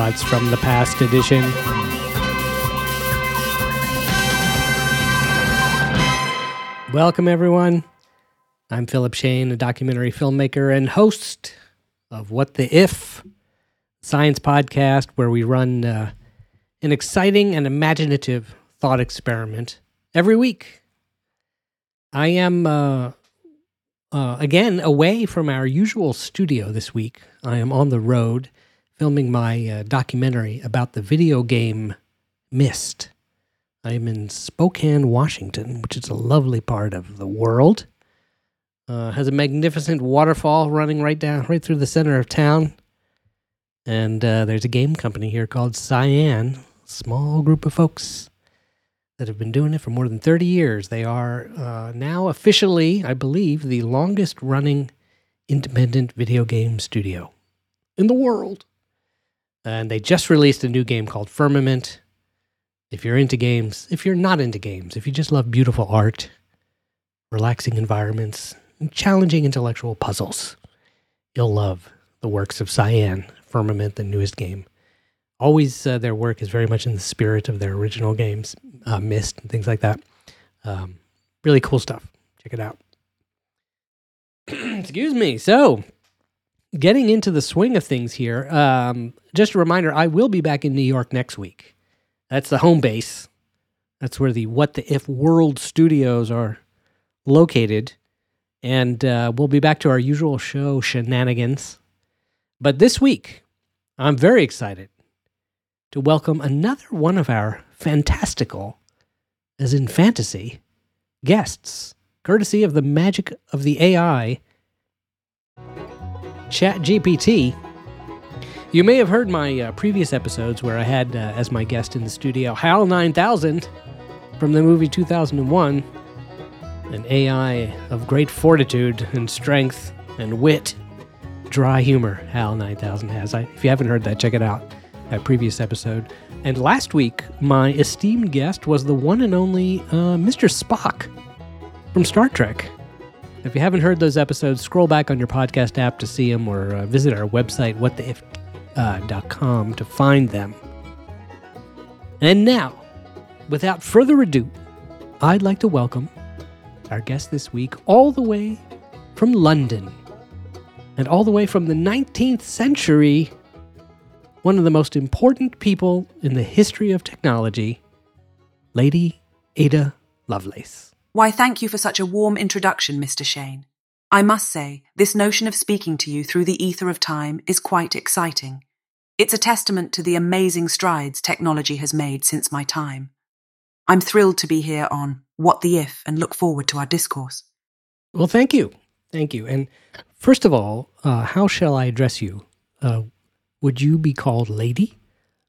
Robots from the Past edition. Welcome, everyone. I'm Philip Shane, a documentary filmmaker and host of What the If science podcast, where we run uh, an exciting and imaginative thought experiment every week. I am, uh, uh, again, away from our usual studio this week. I am on the road filming my uh, documentary about the video game Myst. I'm in Spokane, Washington, which is a lovely part of the world. Uh, has a magnificent waterfall running right down, right through the center of town. And uh, there's a game company here called Cyan, small group of folks that have been doing it for more than 30 years. They are uh, now officially, I believe, the longest running independent video game studio in the world. And they just released a new game called Firmament. If you're into games, if you're not into games, if you just love beautiful art, relaxing environments, and challenging intellectual puzzles, you'll love the works of Cyan, Firmament, the newest game. Always, uh, their work is very much in the spirit of their original games, uh, Myst and things like that. Um, really cool stuff. Check it out. Excuse me. So, getting into the swing of things here, um, just a reminder I will be back in New York next week. That's the home base. That's where the What the If World Studios are located. And uh, we'll be back to our usual show shenanigans. But this week, I'm very excited to welcome another one of our fantastical, as in fantasy, guests, courtesy of the magic of the AI, ChatGPT. You may have heard my uh, previous episodes where I had uh, as my guest in the studio HAL 9000 from the movie 2001, an AI of great fortitude and strength and wit. Dry humor, HAL 9000 has. I, if you haven't heard that, check it out. That previous episode. And last week, my esteemed guest was the one and only uh, Mr. Spock from Star Trek. If you haven't heard those episodes, scroll back on your podcast app to see them or uh, visit our website, whattheif.com, to find them. And now, without further ado, I'd like to welcome our guest this week, all the way from London and all the way from the 19th century, one of the most important people in the history of technology, Lady Ada Lovelace. Why, thank you for such a warm introduction, Mr. Shane. I must say, this notion of speaking to you through the ether of time is quite exciting. It's a testament to the amazing strides technology has made since my time. I'm thrilled to be here on What the If and look forward to our discourse. Well, thank you. Thank you. And first of all, uh, how shall I address you? Uh, would you be called Lady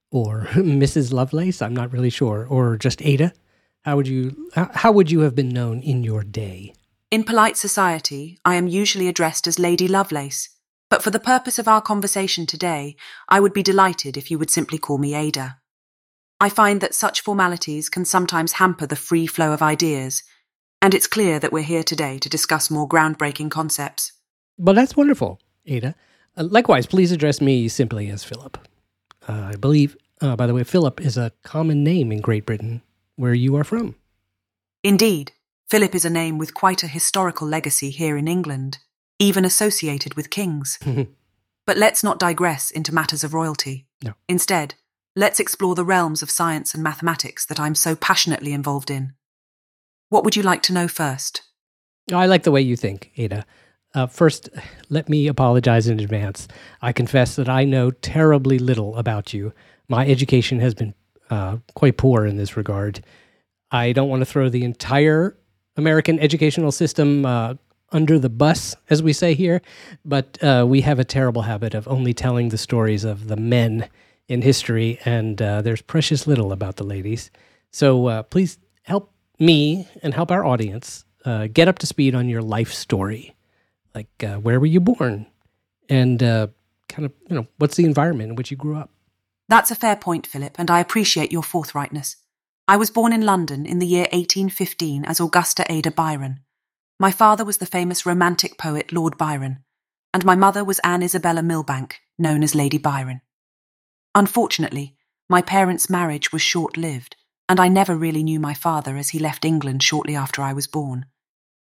or Mrs. Lovelace? I'm not really sure. Or just Ada? How would you how would you have been known in your day? In polite society, I am usually addressed as Lady Lovelace, but for the purpose of our conversation today, I would be delighted if you would simply call me Ada. I find that such formalities can sometimes hamper the free flow of ideas, and it's clear that we're here today to discuss more groundbreaking concepts. Well, that's wonderful, Ada. Uh, likewise, please address me simply as Philip. Uh, I believe, uh, by the way, Philip is a common name in Great Britain, where you are from. Indeed, Philip is a name with quite a historical legacy here in England, even associated with kings. but let's not digress into matters of royalty. No. Instead, let's explore the realms of science and mathematics that I'm so passionately involved in. What would you like to know first? I like the way you think, Ada. Uh, first, let me apologize in advance. I confess that I know terribly little about you. My education has been uh, quite poor in this regard. I don't want to throw the entire American educational system uh, under the bus, as we say here, but uh, we have a terrible habit of only telling the stories of the men in history, and uh, there's precious little about the ladies. So uh, please help me and help our audience uh, get up to speed on your life story. Like, uh, where were you born? And kind of, you know, what's the environment in which you grew up? That's a fair point, Philip, and I appreciate your forthrightness. I was born in London in the year 1815 as Augusta Ada Byron. My father was the famous romantic poet Lord Byron, and my mother was Anne Isabella Milbanke, known as Lady Byron. Unfortunately, my parents' marriage was short lived, and I never really knew my father as he left England shortly after I was born.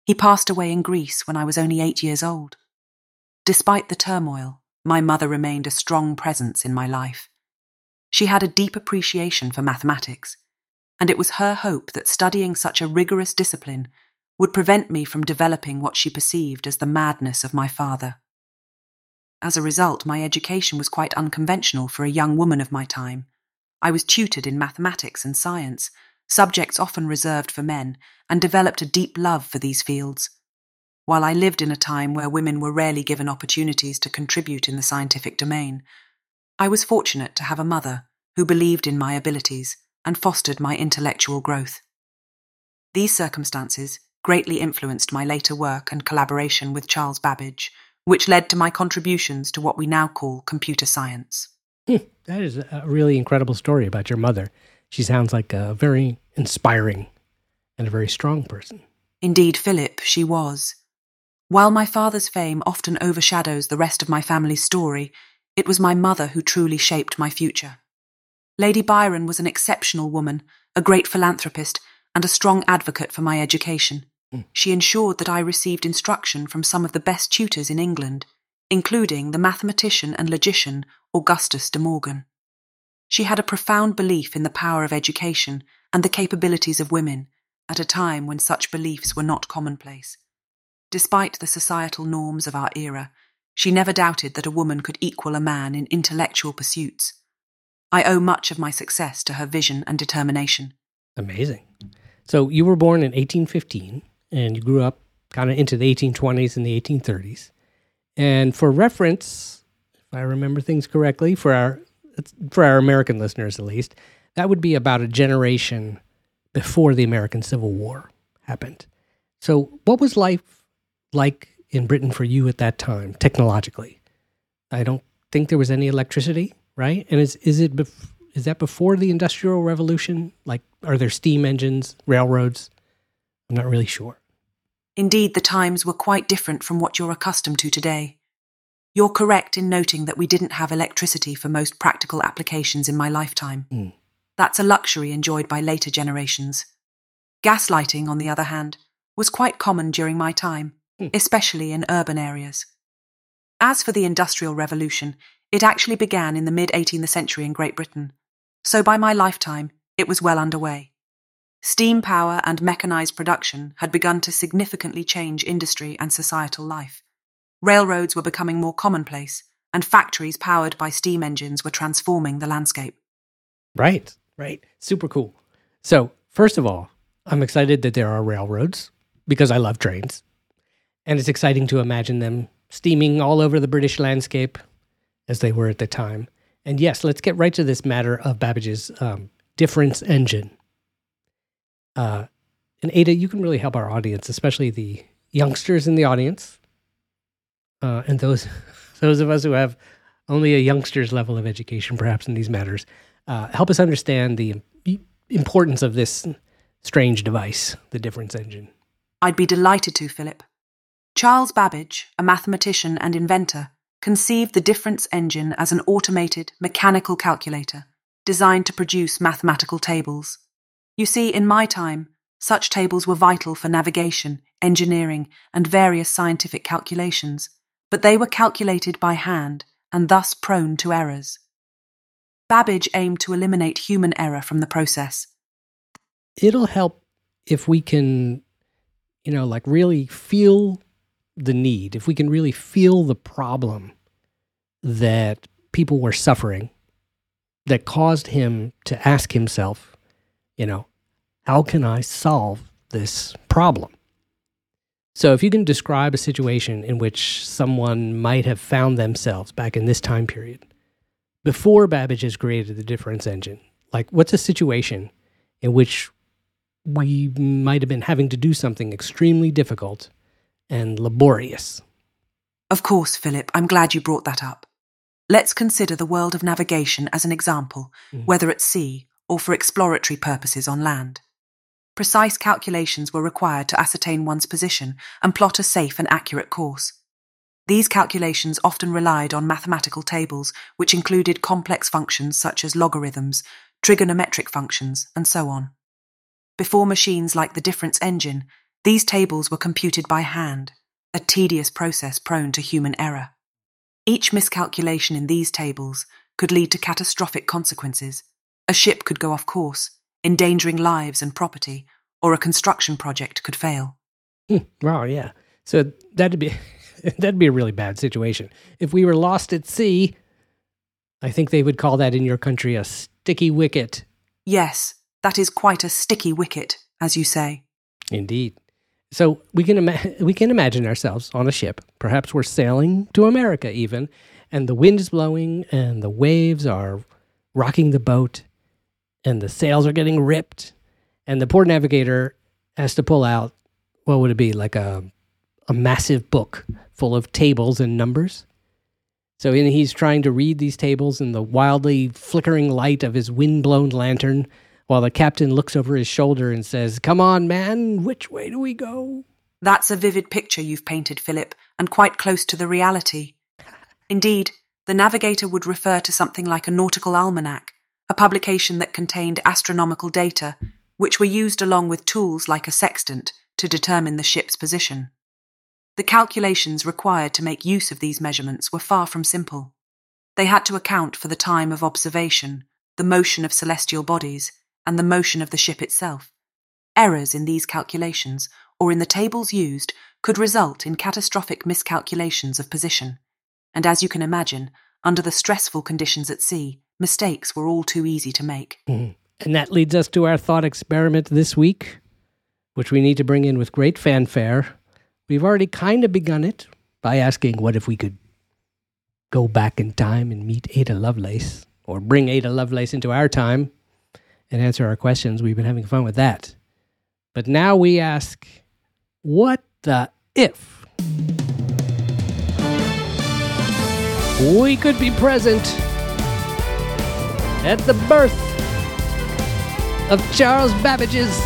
He passed away in Greece when I was only eight years old. Despite the turmoil, my mother remained a strong presence in my life. She had a deep appreciation for mathematics, and it was her hope that studying such a rigorous discipline would prevent me from developing what she perceived as the madness of my father. As a result, my education was quite unconventional for a young woman of my time. I was tutored in mathematics and science, subjects often reserved for men, and developed a deep love for these fields. While I lived in a time where women were rarely given opportunities to contribute in the scientific domain, I was fortunate to have a mother who believed in my abilities and fostered my intellectual growth. These circumstances greatly influenced my later work and collaboration with Charles Babbage, which led to my contributions to what we now call computer science. Hmm, that is a really incredible story about your mother. She sounds like a very inspiring and a very strong person. Indeed, Philip, she was. While my father's fame often overshadows the rest of my family's story, it was my mother who truly shaped my future. Lady Byron was an exceptional woman, a great philanthropist, and a strong advocate for my education. Mm. She ensured that I received instruction from some of the best tutors in England, including the mathematician and logician Augustus de Morgan. She had a profound belief in the power of education and the capabilities of women at a time when such beliefs were not commonplace. Despite the societal norms of our era, she never doubted that a woman could equal a man in intellectual pursuits. I owe much of my success to her vision and determination. Amazing. So you were born in 1815 and you grew up kind of into the 1820s and the 1830s. And for reference, if I remember things correctly, for our for our American listeners at least, that would be about a generation before the American Civil War happened. So, what was life like in Britain for you at that time, technologically? I don't think there was any electricity, right? And is is it bef- is that before the Industrial Revolution? Like, are there steam engines, railroads? I'm not really sure. Indeed, the times were quite different from what you're accustomed to today. You're correct in noting that we didn't have electricity for most practical applications in my lifetime. Mm. That's a luxury enjoyed by later generations. Gaslighting, on the other hand, was quite common during my time. Hmm. especially in urban areas. As for the Industrial Revolution, it actually began in the mid 18th century in Great Britain, so by my lifetime, it was well underway. Steam power and mechanized production had begun to significantly change industry and societal life. Railroads were becoming more commonplace, and factories powered by steam engines were transforming the landscape. Right, right. Super cool. So, first of all, I'm excited that there are railroads because I love trains. And it's exciting to imagine them steaming all over the British landscape as they were at the time. And yes, let's get right to this matter of Babbage's um, difference engine. Uh, and Ada, you can really help our audience, especially the youngsters in the audience, uh, and those those of us who have only a youngster's level of education, perhaps in these matters. Uh, help us understand the importance of this strange device, the difference engine. I'd be delighted to, Philip. Charles Babbage, a mathematician and inventor, conceived the difference engine as an automated, mechanical calculator designed to produce mathematical tables. You see, in my time, such tables were vital for navigation, engineering, and various scientific calculations, but they were calculated by hand and thus prone to errors. Babbage aimed to eliminate human error from the process. It'll help if we can, you know, like really feel the need, if we can really feel the problem that people were suffering that caused him to ask himself, you know, how can I solve this problem? So, if you can describe a situation in which someone might have found themselves back in this time period, before Babbage has created the difference engine, like what's a situation in which we might have been having to do something extremely difficult and laborious? Of course, Philip, I'm glad you brought that up. Let's consider the world of navigation as an example, Mm. whether at sea or for exploratory purposes on land. Precise calculations were required to ascertain one's position and plot a safe and accurate course. These calculations often relied on mathematical tables, which included complex functions such as logarithms, trigonometric functions, and so on. Before machines like the difference engine, these tables were computed by hand, a tedious process prone to human error. Each miscalculation in these tables could lead to catastrophic consequences. A ship could go off course, endangering lives and property, or a construction project could fail. Hmm, Wow, yeah. So that'd be that'd be a really bad situation. If we were lost at sea, I think they would call that in your country a sticky wicket. Yes, that is quite a sticky wicket, as you say. Indeed. So we can ima- we can imagine ourselves on a ship. Perhaps we're sailing to America even, and the wind is blowing and the waves are rocking the boat and the sails are getting ripped and the poor navigator has to pull out what would it be like a a massive book full of tables and numbers. So and he's trying to read these tables in the wildly flickering light of his wind-blown lantern while the captain looks over his shoulder and says, Come on, man, which way do we go? That's a vivid picture you've painted, Philip, and quite close to the reality. Indeed, the navigator would refer to something like a nautical almanac, a publication that contained astronomical data, which were used along with tools like a sextant to determine the ship's position. The calculations required to make use of these measurements were far from simple. They had to account for the time of observation, the motion of celestial bodies, and the motion of the ship itself. Errors in these calculations, or in the tables used, could result in catastrophic miscalculations of position. And as you can imagine, under the stressful conditions at sea, mistakes were all too easy to make. Mm. And that leads us to our thought experiment this week, which we need to bring in with great fanfare. We've already kind of begun it by asking what if we could go back in time and meet Ada Lovelace, or bring Ada Lovelace into our time and answer our questions. We've been having fun with that. But now we ask, what the if? We could be present at the birth of Charles Babbage's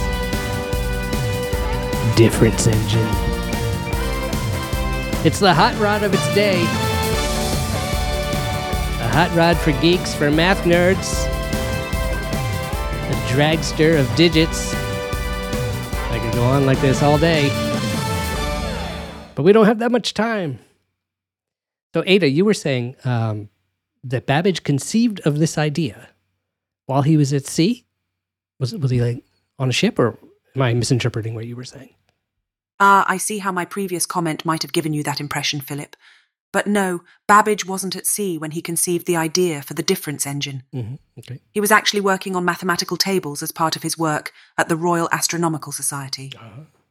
difference engine. It's the hot rod of its day. A hot rod for geeks, for math nerds. Dragster of digits. I could go on like this all day. But we don't have that much time. So, Ada, you were saying um, that Babbage conceived of this idea while he was at sea? Was was he like on a ship, or am I misinterpreting what you were saying? Ah, I see how my previous comment might have given you that impression, Philip. But no, Babbage wasn't at sea when he conceived the idea for the difference engine. Mm-hmm. Okay. He was actually working on mathematical tables as part of his work at the Royal Astronomical Society.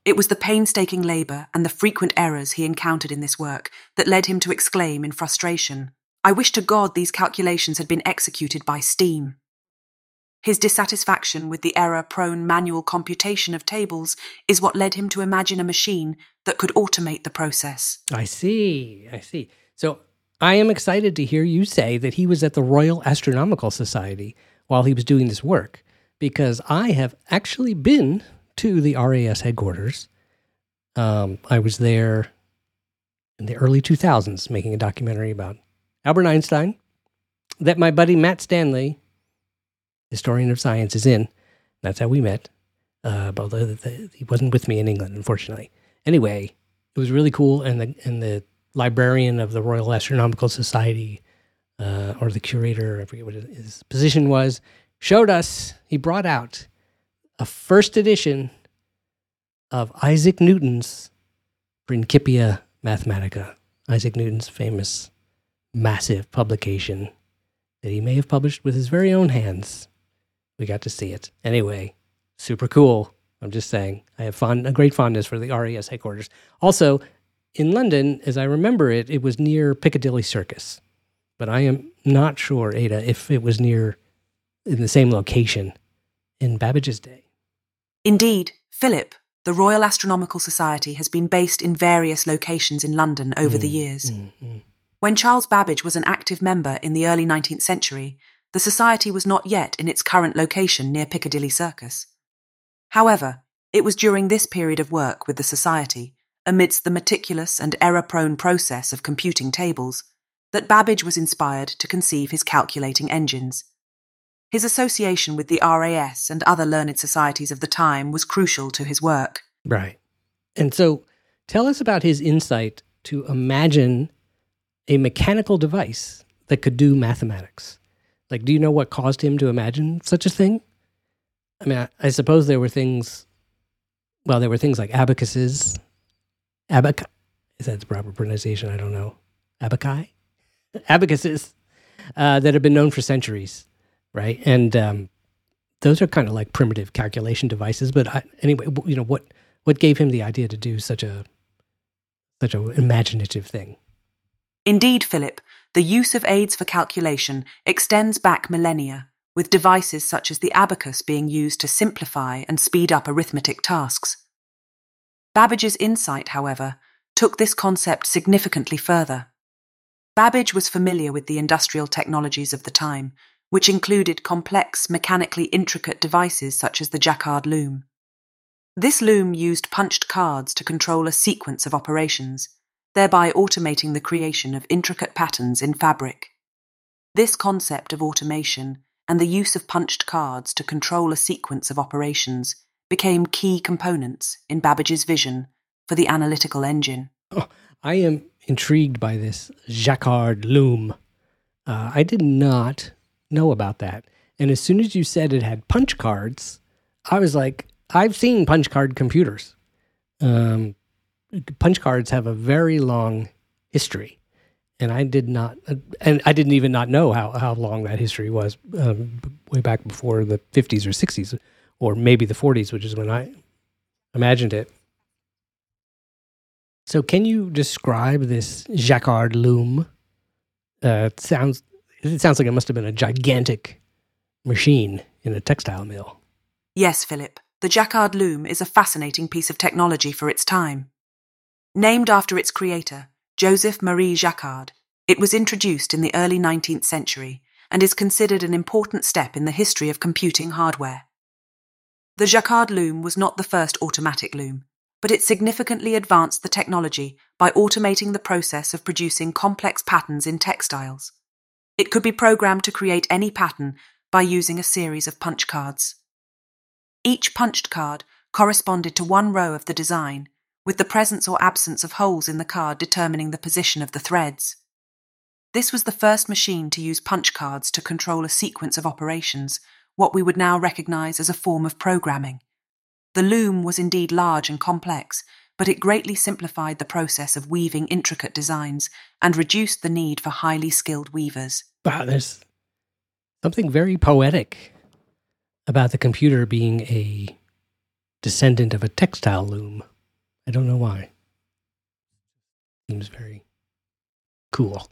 It was the painstaking labour and the frequent errors he encountered in this work that led him to exclaim in frustration, I wish to God these calculations had been executed by steam. His dissatisfaction with the error prone manual computation of tables is what led him to imagine a machine that could automate the process. I see. I see. So I am excited to hear you say that he was at the Royal Astronomical Society while he was doing this work, because I have actually been to the RAS headquarters. Um, I was there in the early 2000s making a documentary about Albert Einstein that my buddy Matt Stanley, historian of science, is in. That's how we met. Uh, the, he wasn't with me in England, unfortunately. Anyway, it was really cool, and the and the librarian of the Royal Astronomical Society, uh, or the curator, I forget what his position was, showed us. He brought out a first edition of Isaac Newton's Principia Mathematica. Isaac Newton's famous, massive publication that he may have published with his very own hands. We got to see it. Anyway, super cool. I'm just saying. I have fond, a great fondness for the RAS headquarters. Also, in London, as I remember it, it was near Piccadilly Circus, but I am not sure, Ada, if it was near in the same location in Babbage's day. Indeed, Philip, the Royal Astronomical Society has been based in various locations in London over the mm, years. Mm, mm. When Charles Babbage was an active member in the early 19th century, the Society was not yet in its current location near Piccadilly Circus. However, it was during this period of work with the Society, amidst the meticulous and error prone process of computing tables, that Babbage was inspired to conceive his calculating engines. His association with the RAS and other learned societies of the time was crucial to his work. Right. And so tell us about his insight to imagine a mechanical device that could do mathematics. Like, do you know what caused him to imagine such a thing? I mean, I, I suppose there were things, well, there were things like abacuses, abac, is that the proper pronunciation? I don't know. Abaci? Abacuses uh, that have been known for centuries, right? And um, those are kind of like primitive calculation devices. But I, anyway, you know what? What gave him the idea to do such a such an imaginative thing? Indeed, Philip, the use of aids for calculation extends back millennia, with devices such as the abacus being used to simplify and speed up arithmetic tasks. Babbage's insight, however, took this concept significantly further. Babbage was familiar with the industrial technologies of the time, which included complex, mechanically intricate devices such as the Jacquard loom. This loom used punched cards to control a sequence of operations, thereby automating the creation of intricate patterns in fabric. This concept of automation and the use of punched cards to control a sequence of operations became key components in Babbage's vision for the analytical engine. Oh, I am intrigued by this Jacquard loom. Uh, I did not know about that. And as soon as you said it had punch cards, I was like, I've seen punch card computers. Um, punch cards have a very long history. And I did not, and I didn't even not know how, how long that history was um, way back before the 50s or 60s, or maybe the 40s, which is when I imagined it. So, can you describe this Jacquard loom? Uh, it sounds it sounds like it must have been a gigantic machine in a textile mill. Yes, Philip, the Jacquard loom is a fascinating piece of technology for its time. Named after its creator, Joseph Marie Jacquard, it was introduced in the early 19th century and is considered an important step in the history of computing hardware. The Jacquard loom was not the first automatic loom, but it significantly advanced the technology by automating the process of producing complex patterns in textiles. It could be programmed to create any pattern by using a series of punch cards. Each punched card corresponded to one row of the design, with the presence or absence of holes in the card determining the position of the threads. This was the first machine to use punch cards to control a sequence of operations, what we would now recognize as a form of programming. The loom was indeed large and complex, but it greatly simplified the process of weaving intricate designs and reduced the need for highly skilled weavers. Wow, there's something very poetic about the computer being a descendant of a textile loom. I don't know why. Seems very cool.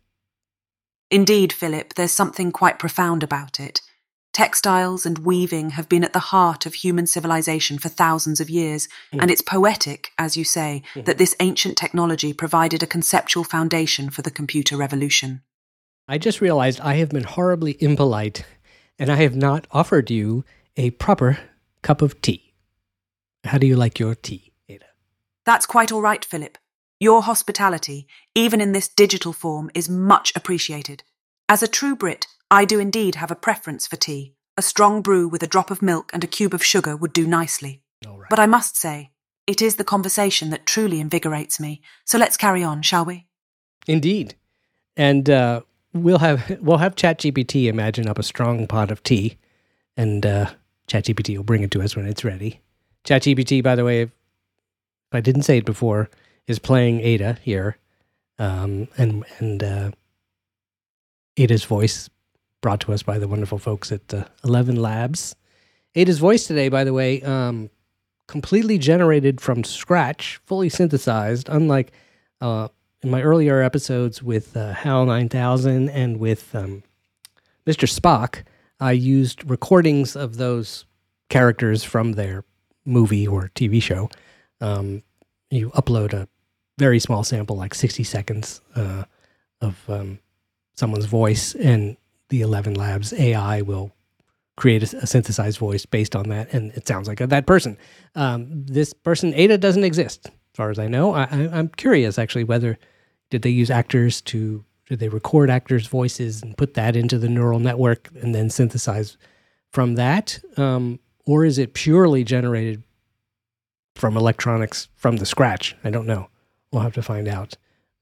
Indeed, Philip, there's something quite profound about it. Textiles and weaving have been at the heart of human civilization for thousands of years, Mm. and it's poetic, as you say, Mhm. that this ancient technology provided a conceptual foundation for the computer revolution. I just realized I have been horribly impolite and I have not offered you a proper cup of tea. How do you like your tea? That's quite all right, Philip. Your hospitality, even in this digital form, is much appreciated. As a true Brit, I do indeed have a preference for tea. A strong brew with a drop of milk and a cube of sugar would do nicely. Right. But I must say, it is the conversation that truly invigorates me. So let's carry on, shall we? Indeed. And uh, we'll have we'll have ChatGPT imagine up a strong pot of tea, and uh, ChatGPT will bring it to us when it's ready. ChatGPT, by the way, I didn't say it before, is playing Ada here, um, and and uh, Ada's voice brought to us by the wonderful folks at uh, Eleven Labs. Ada's voice today, by the way, um, completely generated from scratch, fully synthesized, unlike uh, in my earlier episodes with uh, HAL 9000 and with um, Mr. Spock. I used recordings of those characters from their movie or TV show. Um, you upload a very small sample, like 60 seconds uh, of um, someone's voice, and the 11 Labs AI will create a, a, synthesized voice based on that, and it sounds like that person. Um, this person, Ada, doesn't exist, as far as I know. I, am curious, actually, whether did they use actors to did they record actors' voices and put that into the neural network and then synthesize from that, um, or is it purely generated from electronics from the scratch? I don't know. We'll have to find out.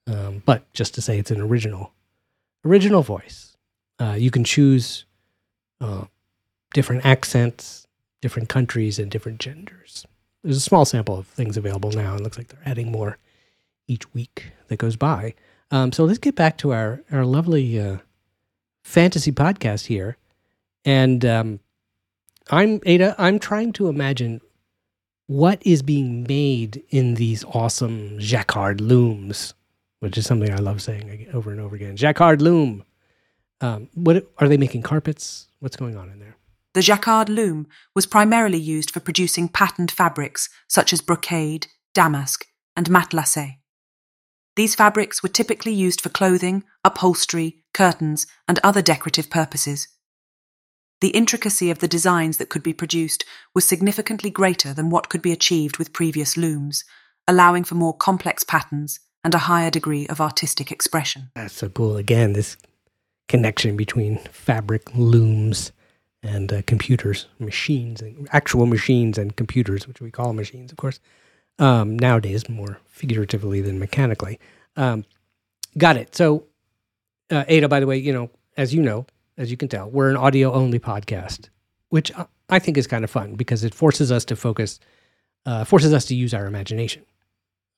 Um, but just to say, it's an original original voice. Uh, you can choose uh, different accents, different countries, and different genders. There's a small sample of things available now. It looks like they're adding more each week that goes by. Um, so let's get back to our our lovely uh, fantasy podcast here, and um, I'm Ada. I'm trying to imagine what is being made in these awesome jacquard looms which is something I love saying over and over again. Jacquard loom. Um, what are they making carpets? What's going on in there? The jacquard loom was primarily used for producing patterned fabrics such as brocade, damask, and matelassé. These fabrics were typically used for clothing, upholstery, curtains, and other decorative purposes. The intricacy of the designs that could be produced was significantly greater than what could be achieved with previous looms, allowing for more complex patterns and a higher degree of artistic expression. That's so cool. Again, this connection between fabric looms and uh, computers, machines, and actual machines and computers, which we call machines, of course, um, nowadays more figuratively than mechanically. Um, got it. So, uh, Ada, by the way, you know, as you know, as you can tell, we're an audio only podcast, which I think is kind of fun because it forces us to focus, uh, forces us to use our imagination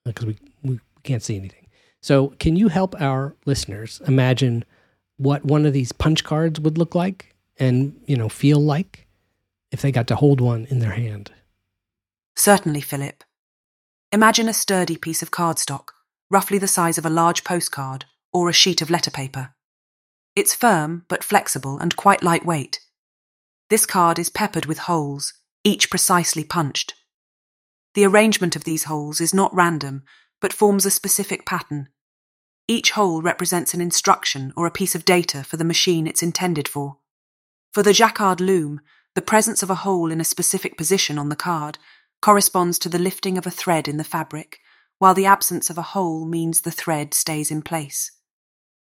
because we, we we can't see anything. So, can you help our listeners imagine what one of these punch cards would look like and, you know, feel like if they got to hold one in their hand? Certainly, Philip. Imagine a sturdy piece of cardstock, roughly the size of a large postcard or a sheet of letter paper. It's firm but flexible and quite lightweight. This card is peppered with holes, each precisely punched. The arrangement of these holes is not random, but forms a specific pattern. Each hole represents an instruction or a piece of data for the machine it's intended for. For the Jacquard loom, the presence of a hole in a specific position on the card corresponds to the lifting of a thread in the fabric, while the absence of a hole means the thread stays in place.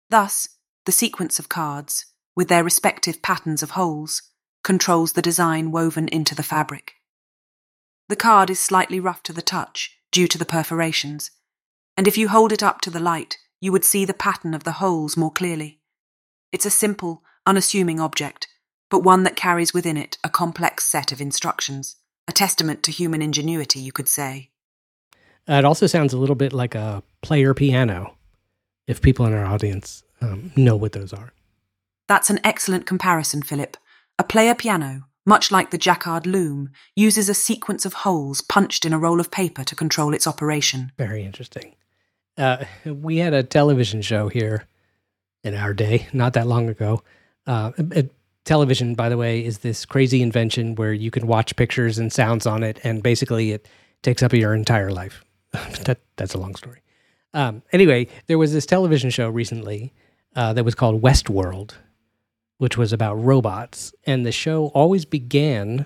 Thus, the sequence of cards, with their respective patterns of holes, controls the design woven into the fabric. The card is slightly rough to the touch due to the perforations, and if you hold it up to the light, you would see the pattern of the holes more clearly. It's a simple, unassuming object, but one that carries within it a complex set of instructions, a testament to human ingenuity, you could say. Uh, it also sounds a little bit like a player piano, if people in our audience um, know what those are. That's an excellent comparison, Philip. A player piano, much like the Jacquard loom, uses a sequence of holes punched in a roll of paper to control its operation. Very interesting. Uh, we had a television show here in our day, not that long ago. Uh, television, by the way, is this crazy invention where you can watch pictures and sounds on it, and basically it takes up your entire life. that, that's a long story. Um, anyway, there was this television show recently uh, that was called Westworld, which was about robots. And the show always began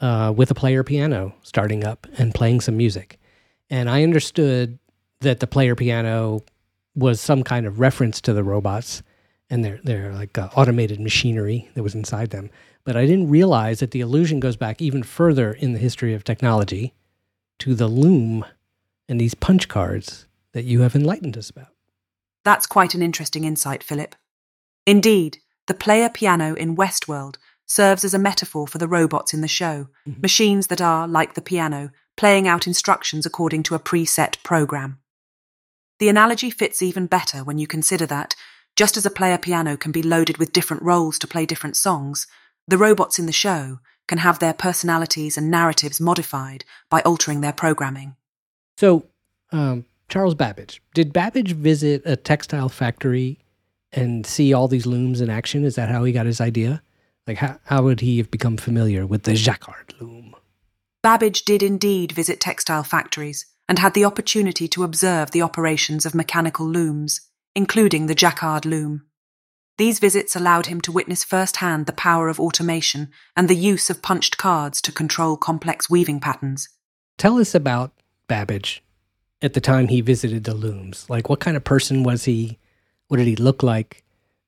uh, with a player piano starting up and playing some music. And I understood that the player piano was some kind of reference to the robots and their, their like uh, automated machinery that was inside them. But I didn't realize that the illusion goes back even further in the history of technology to the loom and these punch cards that you have enlightened us about. That's quite an interesting insight, Philip. Indeed, the player piano in Westworld serves as a metaphor for the robots in the show, mm-hmm. machines that are, like the piano, playing out instructions according to a preset program. The analogy fits even better when you consider that, just as a player piano can be loaded with different rolls to play different songs, the robots in the show, can have their personalities and narratives modified by altering their programming. So, um, Charles Babbage, did Babbage visit a textile factory and see all these looms in action? Is that how he got his idea? Like, how, how would he have become familiar with the jacquard loom? Babbage did indeed visit textile factories and had the opportunity to observe the operations of mechanical looms, including the jacquard loom. These visits allowed him to witness firsthand the power of automation and the use of punched cards to control complex weaving patterns. Tell us about Babbage at the time he visited the looms. Like, what kind of person was he? What did he look like?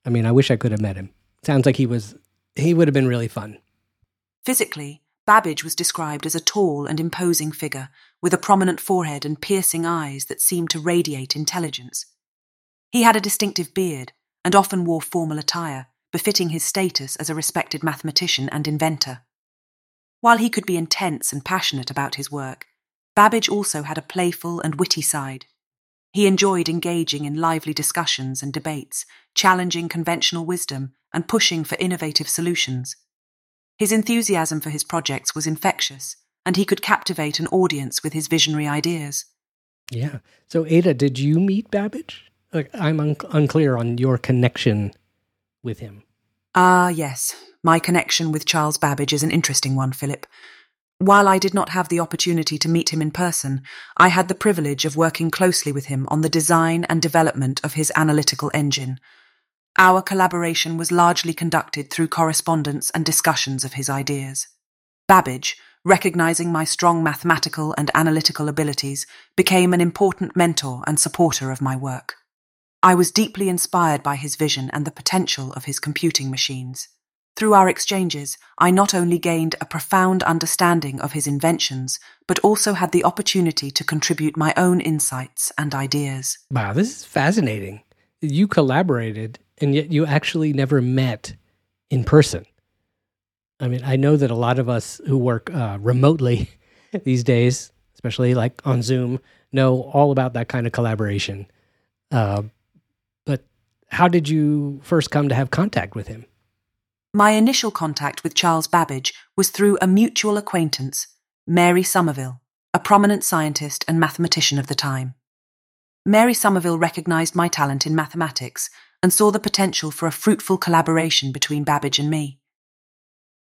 I mean, I wish I could have met him. Sounds like he was, he would have been really fun. Physically, Babbage was described as a tall and imposing figure with a prominent forehead and piercing eyes that seemed to radiate intelligence. He had a distinctive beard and often wore formal attire, befitting his status as a respected mathematician and inventor. While he could be intense and passionate about his work, Babbage also had a playful and witty side. He enjoyed engaging in lively discussions and debates, challenging conventional wisdom and pushing for innovative solutions. His enthusiasm for his projects was infectious, and he could captivate an audience with his visionary ideas. Yeah. So, Ada, did you meet Babbage? Like, I'm un- unclear on your connection with him. Ah, yes. My connection with Charles Babbage is an interesting one, Philip. While I did not have the opportunity to meet him in person, I had the privilege of working closely with him on the design and development of his analytical engine. Our collaboration was largely conducted through correspondence and discussions of his ideas. Babbage, recognizing my strong mathematical and analytical abilities, became an important mentor and supporter of my work. I was deeply inspired by his vision and the potential of his computing machines. Through our exchanges, I not only gained a profound understanding of his inventions, but also had the opportunity to contribute my own insights and ideas. Wow, this is fascinating. You collaborated and yet you actually never met in person. I mean, I know that a lot of us who work uh, remotely these days, especially like on Zoom, know all about that kind of collaboration. Uh, but how did you first come to have contact with him? My initial contact with Charles Babbage was through a mutual acquaintance, Mary Somerville, a prominent scientist and mathematician of the time. Mary Somerville recognized my talent in mathematics and saw the potential for a fruitful collaboration between Babbage and me.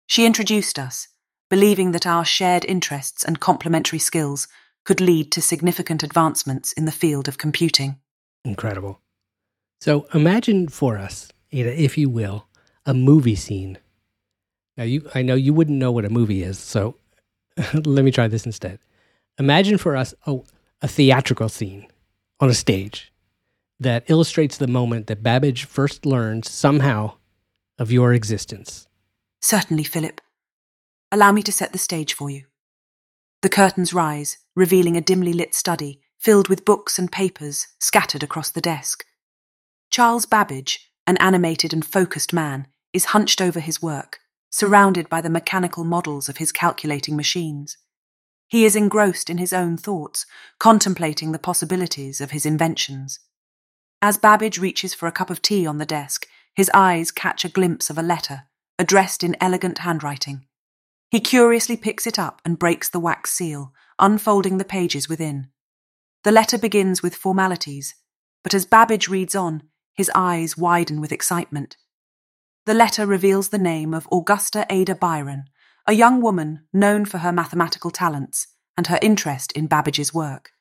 She introduced us, believing that our shared interests and complementary skills could lead to significant advancements in the field of computing. Incredible. So imagine for us, Ada, if you will, a movie scene. Now you I know you wouldn't know what a movie is, so let me try this instead. Imagine for us oh, a theatrical scene on a stage that illustrates the moment that Babbage first learned somehow of your existence. Certainly, Philip. Allow me to set the stage for you. The curtains rise, revealing a dimly lit study filled with books and papers scattered across the desk. Charles Babbage, an animated and focused man, is hunched over his work, surrounded by the mechanical models of his calculating machines. He is engrossed in his own thoughts, contemplating the possibilities of his inventions. As Babbage reaches for a cup of tea on the desk, his eyes catch a glimpse of a letter, addressed in elegant handwriting. He curiously picks it up and breaks the wax seal, unfolding the pages within. The letter begins with formalities, but as Babbage reads on, his eyes widen with excitement. The letter reveals the name of Augusta Ada Byron, a young woman known for her mathematical talents and her interest in Babbage's work.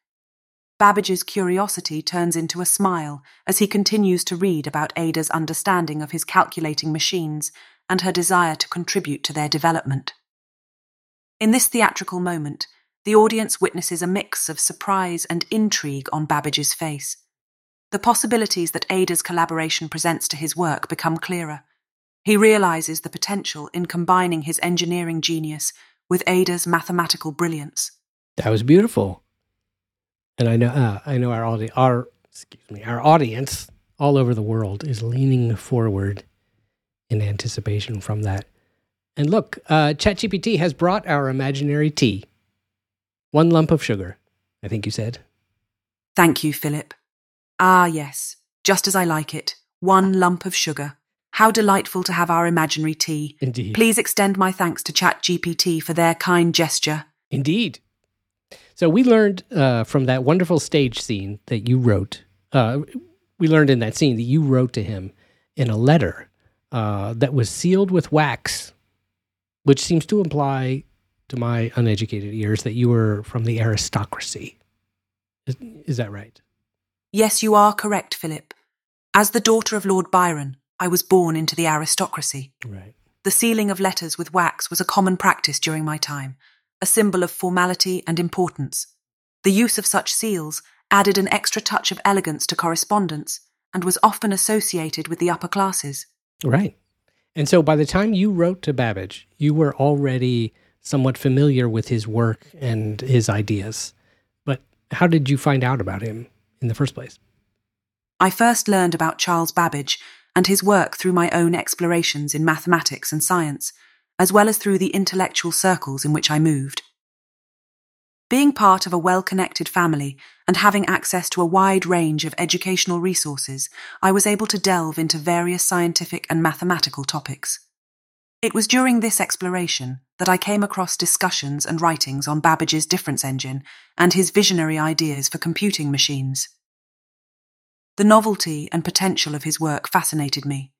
Babbage's curiosity turns into a smile as he continues to read about Ada's understanding of his calculating machines and her desire to contribute to their development. In this theatrical moment, the audience witnesses a mix of surprise and intrigue on Babbage's face. The possibilities that Ada's collaboration presents to his work become clearer. He realizes the potential in combining his engineering genius with Ada's mathematical brilliance. That was beautiful and I know uh, I know our audi- our excuse me our audience all over the world is leaning forward in anticipation from that. And look, uh, ChatGPT has brought our imaginary tea. One lump of sugar, I think you said. Thank you, Philip. Ah, yes, just as I like it. One lump of sugar. How delightful to have our imaginary tea. Indeed. Please extend my thanks to ChatGPT for their kind gesture. Indeed. So we learned uh, from that wonderful stage scene that you wrote. Uh, we learned in that scene that you wrote to him in a letter uh, that was sealed with wax, which seems to imply, to my uneducated ears, that you were from the aristocracy. Is, is that right? Yes, you are correct, Philip. As the daughter of Lord Byron, I was born into the aristocracy. Right. The sealing of letters with wax was a common practice during my time, a symbol of formality and importance. The use of such seals added an extra touch of elegance to correspondence and was often associated with the upper classes. Right. And so by the time you wrote to Babbage, you were already somewhat familiar with his work and his ideas. But how did you find out about him in the first place? I first learned about Charles Babbage and his work through my own explorations in mathematics and science, as well as through the intellectual circles in which I moved. Being part of a well connected family and having access to a wide range of educational resources, I was able to delve into various scientific and mathematical topics. It was during this exploration that I came across discussions and writings on Babbage's difference engine and his visionary ideas for computing machines. The novelty and potential of his work fascinated me,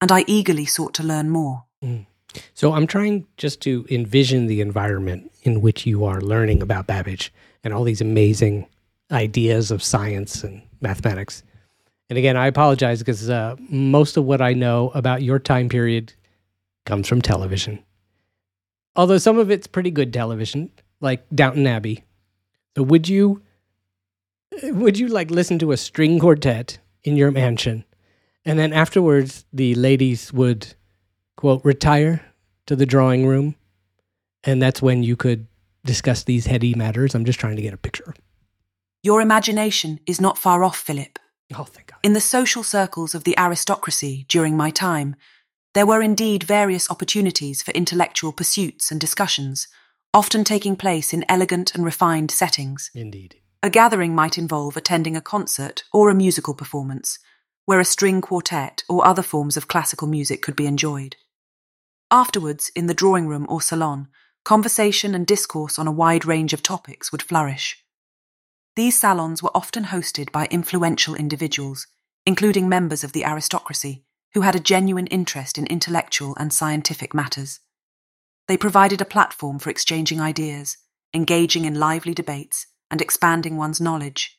and I eagerly sought to learn more. Mm. So I'm trying just to envision the environment in which you are learning about Babbage and all these amazing ideas of science and mathematics. And again, I apologize because uh, most of what I know about your time period comes from television. Although some of it's pretty good television, like Downton Abbey. So would you would you like listen to a string quartet in your mansion? And then afterwards the ladies would quote retire to the drawing room. And that's when you could discuss these heady matters. I'm just trying to get a picture. Your imagination is not far off, Philip. oh thank god. In the social circles of the aristocracy during my time, there were indeed various opportunities for intellectual pursuits and discussions, often taking place in elegant and refined settings. indeed A gathering might involve attending a concert or a musical performance, where a string quartet or other forms of classical music could be enjoyed. Afterwards, in the drawing room or salon, conversation and discourse on a wide range of topics would flourish. These salons were often hosted by influential individuals, including members of the aristocracy, who had a genuine interest in intellectual and scientific matters. They provided a platform for exchanging ideas, engaging in lively debates, and expanding one's knowledge.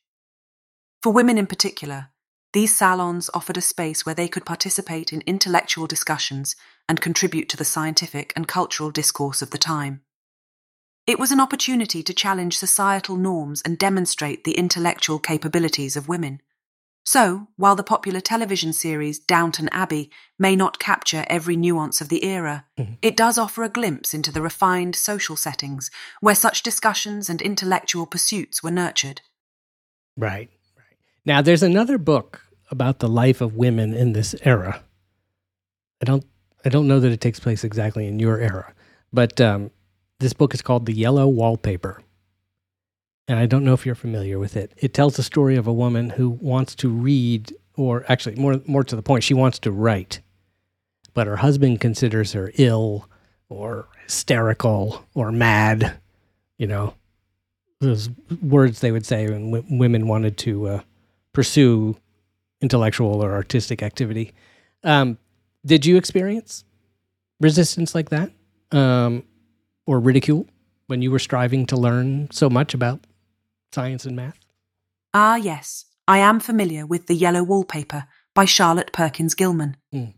For women in particular, these salons offered a space where they could participate in intellectual discussions and contribute to the scientific and cultural discourse of the time. It was an opportunity to challenge societal norms and demonstrate the intellectual capabilities of women. So, while the popular television series Downton Abbey may not capture every nuance of the era, Mhm. it does offer a glimpse into the refined social settings where such discussions and intellectual pursuits were nurtured. right right now there's another book about the life of women in this era i don't i don't know that it takes place exactly in your era but um, this book is called the yellow wallpaper and I don't know if you're familiar with it. It tells the story of a woman who wants to read, or actually, more more to the point, she wants to write, but her husband considers her ill, or hysterical, or mad. You know, those words they would say when w- women wanted to uh, pursue intellectual or artistic activity. Um, did you experience resistance like that, um, or ridicule when you were striving to learn so much about science and math? Ah, yes, I am familiar with The Yellow Wallpaper by Charlotte Perkins Gilman. Mm.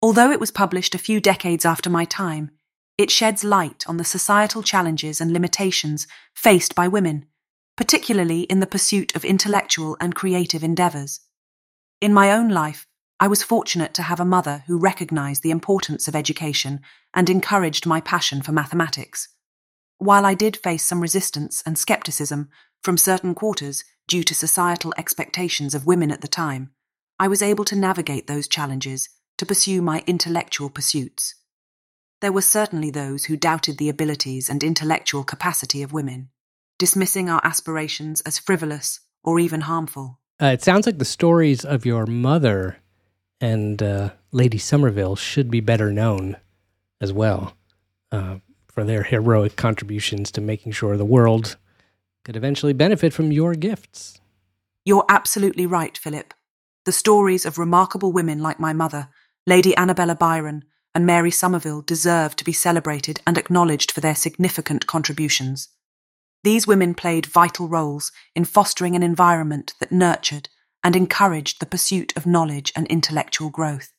Although it was published a few decades after my time, it sheds light on the societal challenges and limitations faced by women, particularly in the pursuit of intellectual and creative endeavours. In my own life, I was fortunate to have a mother who recognised the importance of education and encouraged my passion for mathematics. While I did face some resistance and scepticism from certain quarters due to societal expectations of women at the time, I was able to navigate those challenges to pursue my intellectual pursuits. There were certainly those who doubted the abilities and intellectual capacity of women, dismissing our aspirations as frivolous or even harmful. Uh, it sounds like the stories of your mother and uh, Lady Somerville should be better known as well uh, for their heroic contributions to making sure the world could eventually benefit from your gifts. You're absolutely right, Philip. The stories of remarkable women like my mother, Lady Annabella Byron, and Mary Somerville deserve to be celebrated and acknowledged for their significant contributions. These women played vital roles in fostering an environment that nurtured and encouraged the pursuit of knowledge and intellectual growth,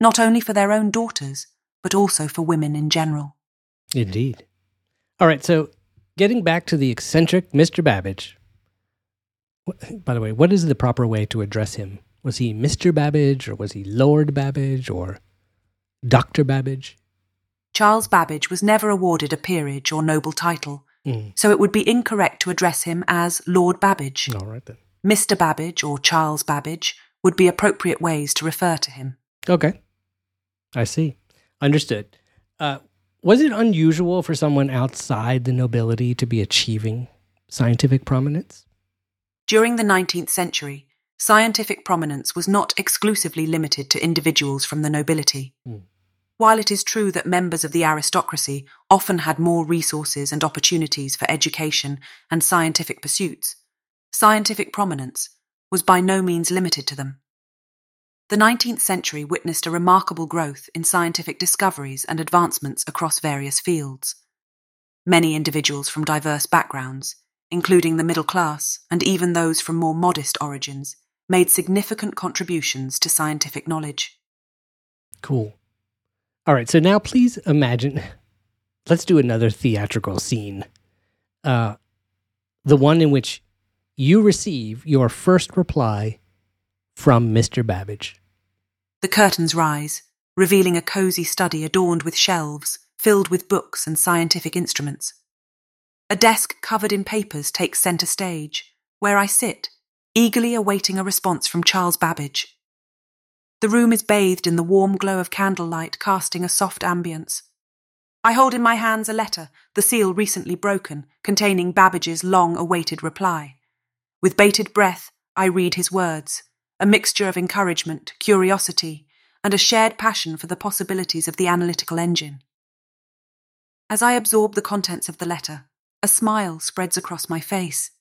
not only for their own daughters, but also for women in general. Indeed. All right, so getting back to the eccentric Mr. Babbage. By the way, what is the proper way to address him? Was he Mr. Babbage, or was he Lord Babbage, or Dr. Babbage? Charles Babbage was never awarded a peerage or noble title, Mm. so it would be incorrect to address him as Lord Babbage. All right then. Mr. Babbage or Charles Babbage would be appropriate ways to refer to him. Okay. I see. Understood. Uh, was it unusual for someone outside the nobility to be achieving scientific prominence? During the 19th century, scientific prominence was not exclusively limited to individuals from the nobility. Mm. While it is true that members of the aristocracy often had more resources and opportunities for education and scientific pursuits, scientific prominence was by no means limited to them. The 19th century witnessed a remarkable growth in scientific discoveries and advancements across various fields. Many individuals from diverse backgrounds, including the middle class and even those from more modest origins, made significant contributions to scientific knowledge. Cool. All right, so now please imagine. Let's do another theatrical scene. Uh, the one in which you receive your first reply from Mr. Babbage. The curtains rise, revealing a cozy study adorned with shelves filled with books and scientific instruments. A desk covered in papers takes centre stage, where I sit, eagerly awaiting a response from Charles Babbage. The room is bathed in the warm glow of candlelight, casting a soft ambience. I hold in my hands a letter, the seal recently broken, containing Babbage's long awaited reply. With bated breath, I read his words, a mixture of encouragement, curiosity, and a shared passion for the possibilities of the analytical engine. As I absorb the contents of the letter, a smile spreads across my face.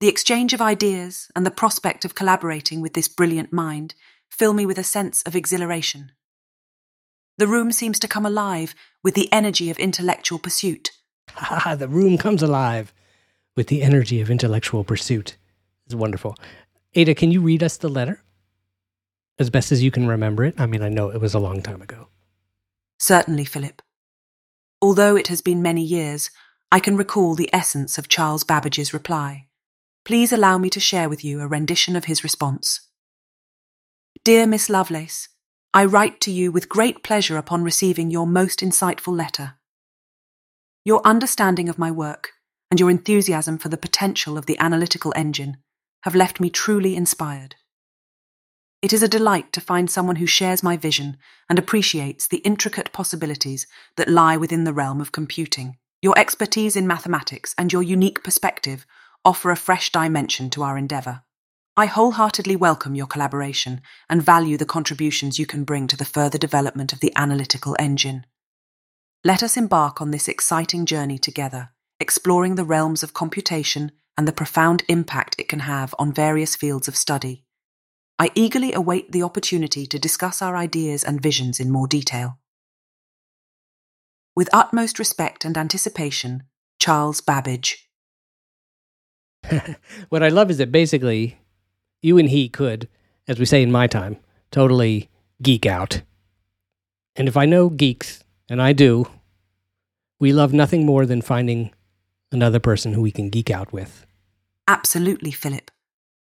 The exchange of ideas and the prospect of collaborating with this brilliant mind fill me with a sense of exhilaration. The room seems to come alive with the energy of intellectual pursuit. Ha the room comes alive with the energy of intellectual pursuit. It's wonderful. Ada, can you read us the letter? As best as you can remember it. I mean, I know it was a long time ago. Certainly, Philip. Although it has been many years, I can recall the essence of Charles Babbage's reply. Please allow me to share with you a rendition of his response. Dear Miss Lovelace, I write to you with great pleasure upon receiving your most insightful letter. Your understanding of my work and your enthusiasm for the potential of the analytical engine have left me truly inspired. It is a delight to find someone who shares my vision and appreciates the intricate possibilities that lie within the realm of computing. Your expertise in mathematics and your unique perspective offer a fresh dimension to our endeavour. I wholeheartedly welcome your collaboration and value the contributions you can bring to the further development of the analytical engine. Let us embark on this exciting journey together, exploring the realms of computation and the profound impact it can have on various fields of study. I eagerly await the opportunity to discuss our ideas and visions in more detail. With utmost respect and anticipation, Charles Babbage. what I love is that basically you and he could, as we say in my time, totally geek out. And if I know geeks, and I do, we love nothing more than finding another person who we can geek out with. Absolutely, Philip.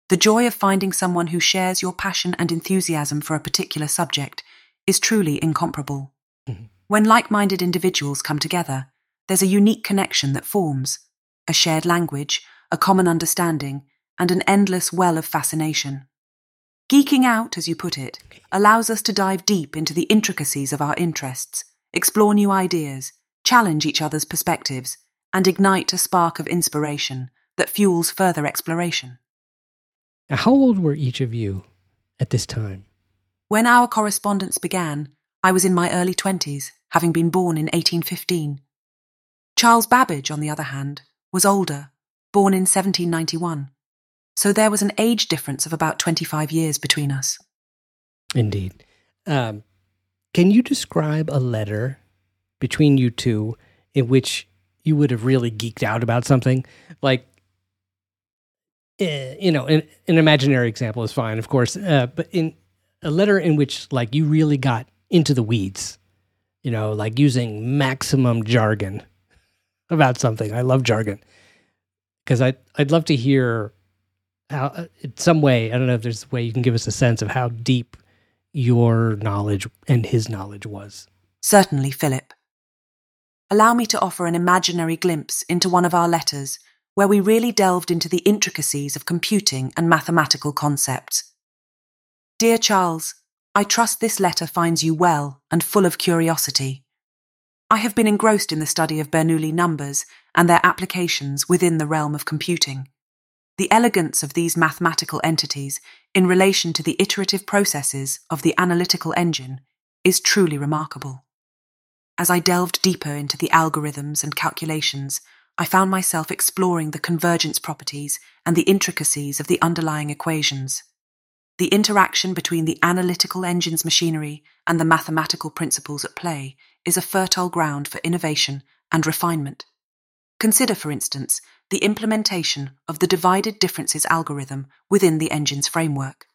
The joy of finding someone who shares your passion and enthusiasm for a particular subject is truly incomparable. Mhm. When like minded individuals come together, there's a unique connection that forms a shared language, a common understanding, and an endless well of fascination. Geeking out, as you put it, allows us to dive deep into the intricacies of our interests, explore new ideas, challenge each other's perspectives, and ignite a spark of inspiration that fuels further exploration. Now, how old were each of you at this time? When our correspondence began, I was in my early 20s, having been born in 1815. Charles Babbage, on the other hand, was older, born in 1791. So there was an age difference of about 25 years between us. Indeed. Um, can you describe a letter between you two in which you would have really geeked out about something? Like, uh, you know, an, an, imaginary example is fine, of course, uh, but in a letter in which, like, you really got into the weeds, you know, like using maximum jargon about something. I love jargon because I I'd love to hear how, uh, in some way, I don't know if there's a way you can give us a sense of how deep your knowledge and his knowledge was. Certainly, Philip. Allow me to offer an imaginary glimpse into one of our letters where we really delved into the intricacies of computing and mathematical concepts. Dear Charles, I trust this letter finds you well and full of curiosity. I have been engrossed in the study of Bernoulli numbers and their applications within the realm of computing. The elegance of these mathematical entities in relation to the iterative processes of the analytical engine is truly remarkable. As I delved deeper into the algorithms and calculations, I found myself exploring the convergence properties and the intricacies of the underlying equations. The interaction between the analytical engine's machinery and the mathematical principles at play is a fertile ground for innovation and refinement. Consider, for instance, the implementation of the divided differences algorithm within the engine's framework.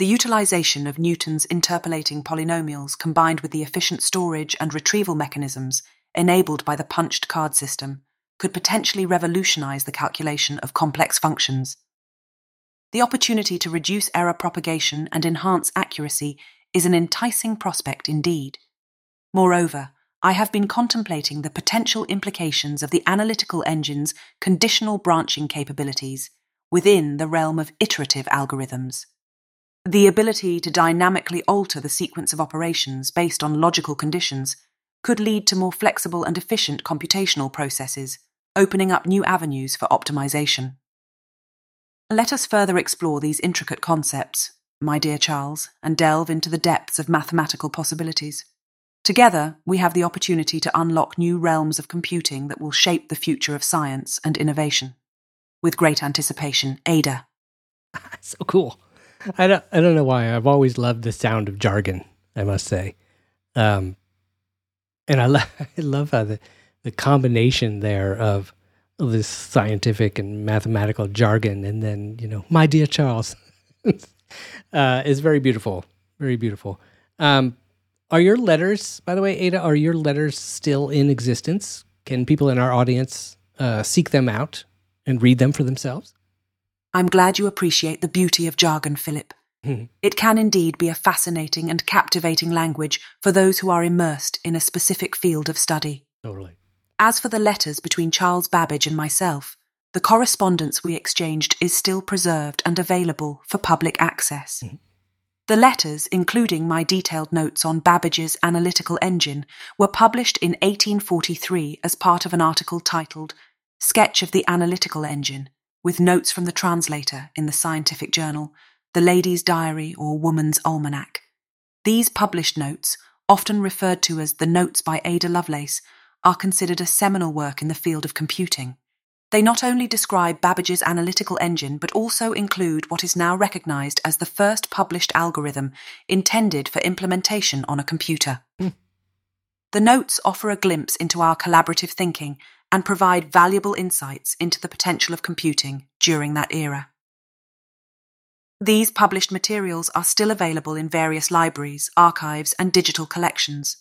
The utilization of Newton's interpolating polynomials combined with the efficient storage and retrieval mechanisms enabled by the punched card system could potentially revolutionize the calculation of complex functions. The opportunity to reduce error propagation and enhance accuracy is an enticing prospect indeed. Moreover, I have been contemplating the potential implications of the analytical engine's conditional branching capabilities within the realm of iterative algorithms. The ability to dynamically alter the sequence of operations based on logical conditions could lead to more flexible and efficient computational processes, opening up new avenues for optimization. Let us further explore these intricate concepts, my dear Charles, and delve into the depths of mathematical possibilities. Together, we have the opportunity to unlock new realms of computing that will shape the future of science and innovation. With great anticipation, Ada. so cool. I don't, I don't know why. I've always loved the sound of jargon, I must say. Um, and I, lo- I love how the, the combination there of this scientific and mathematical jargon and then, you know, my dear Charles uh, is very beautiful. Very beautiful. Um, are your letters, by the way, Ada, are your letters still in existence? Can people in our audience uh, seek them out and read them for themselves? I'm glad you appreciate the beauty of jargon, Philip. Hmm. It can indeed be a fascinating and captivating language for those who are immersed in a specific field of study. Totally. As for the letters between Charles Babbage and myself, the correspondence we exchanged is still preserved and available for public access. Mm-hmm. The letters, including my detailed notes on Babbage's analytical engine, were published in 1843 as part of an article titled Sketch of the Analytical Engine, with notes from the translator in the scientific journal, The Lady's Diary or Woman's Almanac. These published notes, often referred to as the Notes by Ada Lovelace, are considered a seminal work in the field of computing. They not only describe Babbage's analytical engine, but also include what is now recognized as the first published algorithm intended for implementation on a computer. Mm. The notes offer a glimpse into our collaborative thinking and provide valuable insights into the potential of computing during that era. These published materials are still available in various libraries, archives, and digital collections.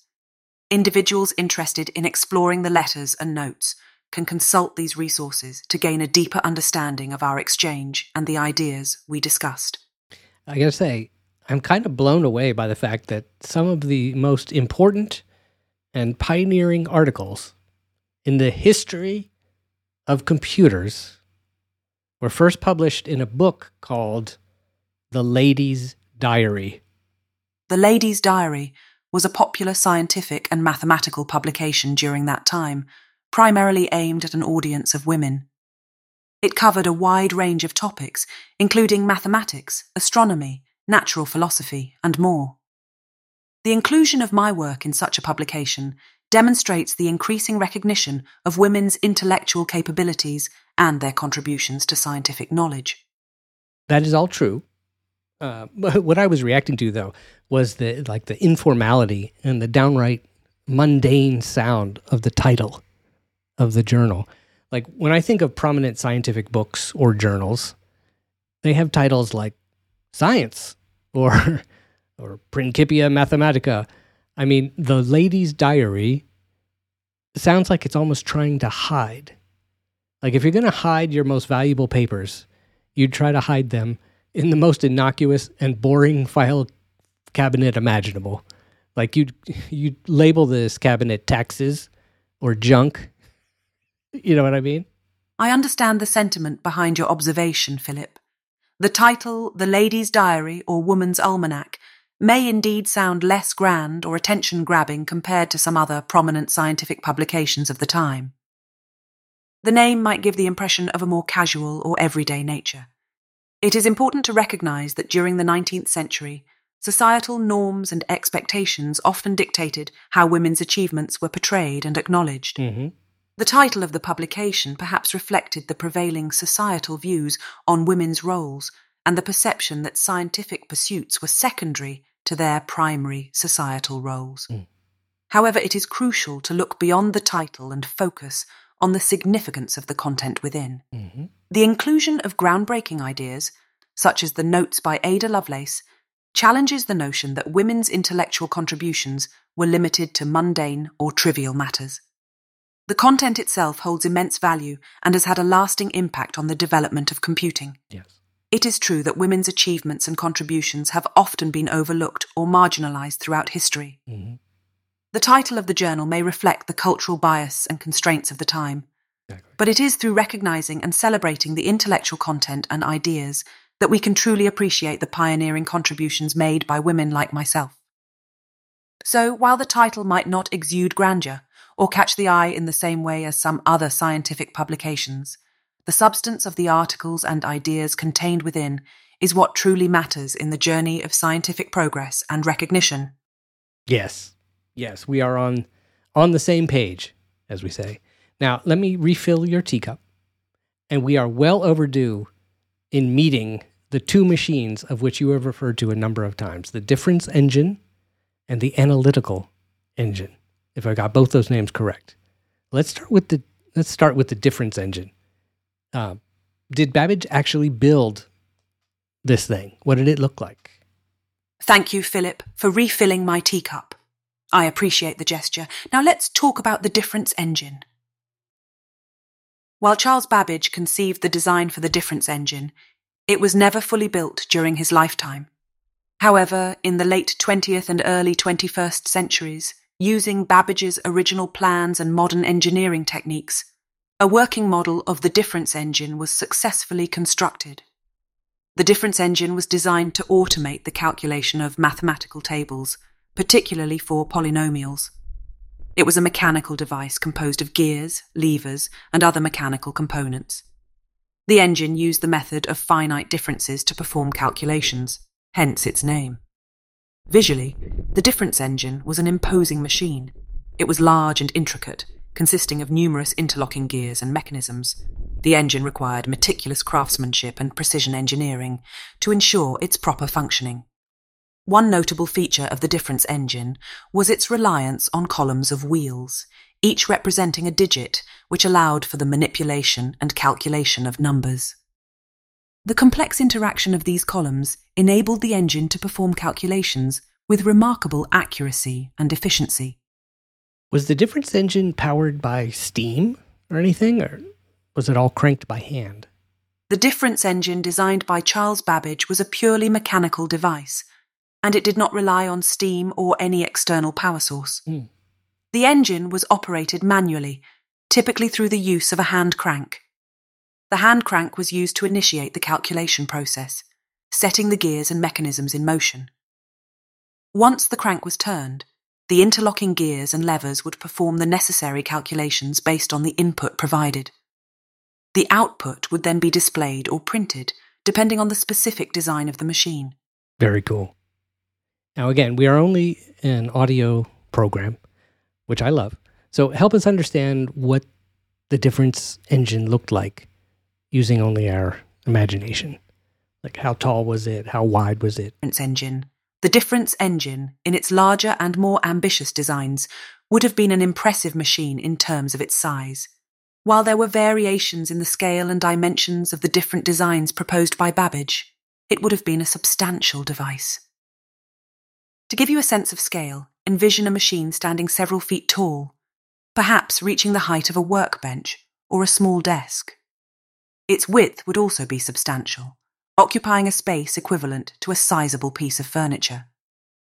Individuals interested in exploring the letters and notes can consult these resources to gain a deeper understanding of our exchange and the ideas we discussed. I gotta say, I'm kind of blown away by the fact that some of the most important and pioneering articles in the history of computers were first published in a book called The Lady's Diary. The Lady's Diary was a popular scientific and mathematical publication during that time primarily aimed at an audience of women. It covered a wide range of topics, including mathematics, astronomy, natural philosophy, and more. The inclusion of my work in such a publication demonstrates the increasing recognition of women's intellectual capabilities and their contributions to scientific knowledge. That is all true. Uh, what I was reacting to, though, was the like the informality and the downright mundane sound of the title of the journal. Like when I think of prominent scientific books or journals, they have titles like Science or or Principia Mathematica. I mean, the lady's diary sounds like it's almost trying to hide. Like if you're going to hide your most valuable papers, you'd try to hide them in the most innocuous and boring file cabinet imaginable. Like you you label this cabinet taxes or junk. You know what I mean? I understand the sentiment behind your observation, Philip. The title, The Lady's Diary or Woman's Almanac, may indeed sound less grand or attention grabbing compared to some other prominent scientific publications of the time. The name might give the impression of a more casual or everyday nature. It is important to recognize that during the 19th century, societal norms and expectations often dictated how women's achievements were portrayed and acknowledged. Mm-hmm. The title of the publication perhaps reflected the prevailing societal views on women's roles and the perception that scientific pursuits were secondary to their primary societal roles. Mm. However, it is crucial to look beyond the title and focus on the significance of the content within. Mm-hmm. The inclusion of groundbreaking ideas, such as the notes by Ada Lovelace, challenges the notion that women's intellectual contributions were limited to mundane or trivial matters. The content itself holds immense value and has had a lasting impact on the development of computing. Yes. It is true that women's achievements and contributions have often been overlooked or marginalized throughout history. Mm-hmm. The title of the journal may reflect the cultural bias and constraints of the time, Exactly. but it is through recognizing and celebrating the intellectual content and ideas that we can truly appreciate the pioneering contributions made by women like myself. So, while the title might not exude grandeur or catch the eye in the same way as some other scientific publications, the substance of the articles and ideas contained within is what truly matters in the journey of scientific progress and recognition. Yes. Yes, we are on on the same page, as we say. Now, let me refill your teacup. And we are well overdue in meeting the two machines of which you have referred to a number of times, the difference engine and the analytical engine. If I got both those names correct. Let's start with the let's start with the difference engine. Uh, did Babbage actually build this thing? What did it look like? Thank you, Philip, for refilling my teacup. I appreciate the gesture. Now let's talk about the difference engine. While Charles Babbage conceived the design for the difference engine, it was never fully built during his lifetime. However, in the late 20th and early 21st centuries, using Babbage's original plans and modern engineering techniques, a working model of the difference engine was successfully constructed. The difference engine was designed to automate the calculation of mathematical tables, particularly for polynomials. It was a mechanical device composed of gears, levers, and other mechanical components. The engine used the method of finite differences to perform calculations, hence its name. Visually, the difference engine was an imposing machine. It was large and intricate, consisting of numerous interlocking gears and mechanisms. The engine required meticulous craftsmanship and precision engineering to ensure its proper functioning. One notable feature of the difference engine was its reliance on columns of wheels, each representing a digit which allowed for the manipulation and calculation of numbers. The complex interaction of these columns enabled the engine to perform calculations with remarkable accuracy and efficiency. Was the difference engine powered by steam or anything, or was it all cranked by hand? The difference engine designed by Charles Babbage was a purely mechanical device, and it did not rely on steam or any external power source. Mm. The engine was operated manually, typically through the use of a hand crank. The hand crank was used to initiate the calculation process, setting the gears and mechanisms in motion. Once the crank was turned, the interlocking gears and levers would perform the necessary calculations based on the input provided. The output would then be displayed or printed, depending on the specific design of the machine. Very cool. Now, again, we are only an audio program, which I love. So help us understand what the difference engine looked like using only our imagination. Like how tall was it? How wide was it? Difference engine. The difference engine, in its larger and more ambitious designs, would have been an impressive machine in terms of its size. While there were variations in the scale and dimensions of the different designs proposed by Babbage, it would have been a substantial device. To give you a sense of scale, envision a machine standing several feet tall, perhaps reaching the height of a workbench or a small desk. Its width would also be substantial, occupying a space equivalent to a sizable piece of furniture.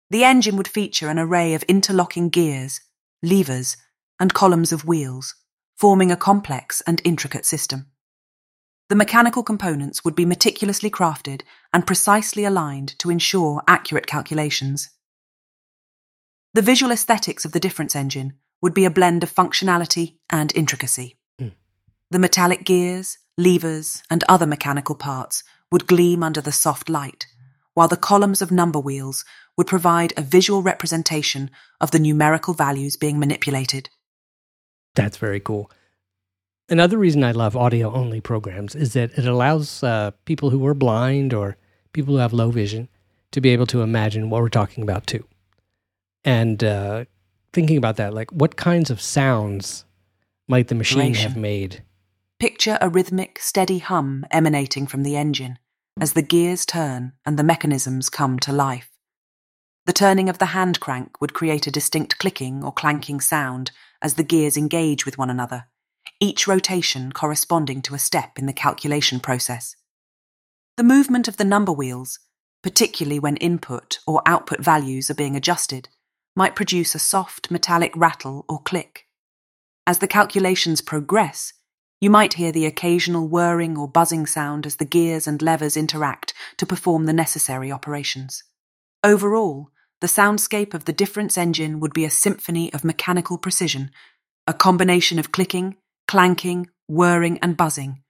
The engine would feature an array of interlocking gears, levers, and columns of wheels, forming a complex and intricate system. The mechanical components would be meticulously crafted and precisely aligned to ensure accurate calculations. The visual aesthetics of the difference engine would be a blend of functionality and intricacy. Mm. The metallic gears, levers, and other mechanical parts would gleam under the soft light, while the columns of number wheels would provide a visual representation of the numerical values being manipulated. That's very cool. Another reason I love audio only programs is that it allows uh, people who are blind or people who have low vision to be able to imagine what we're talking about too. And uh, thinking about that, like what kinds of sounds might the machine have made? Picture a rhythmic, steady hum emanating from the engine as the gears turn and the mechanisms come to life. The turning of the hand crank would create a distinct clicking or clanking sound as the gears engage with one another, each rotation corresponding to a step in the calculation process. The movement of the number wheels, particularly when input or output values are being adjusted, might produce a soft metallic rattle or click. As the calculations progress, you might hear the occasional whirring or buzzing sound as the gears and levers interact to perform the necessary operations. Overall, the soundscape of the difference engine would be a symphony of mechanical precision, a combination of clicking, clanking, whirring, and buzzing,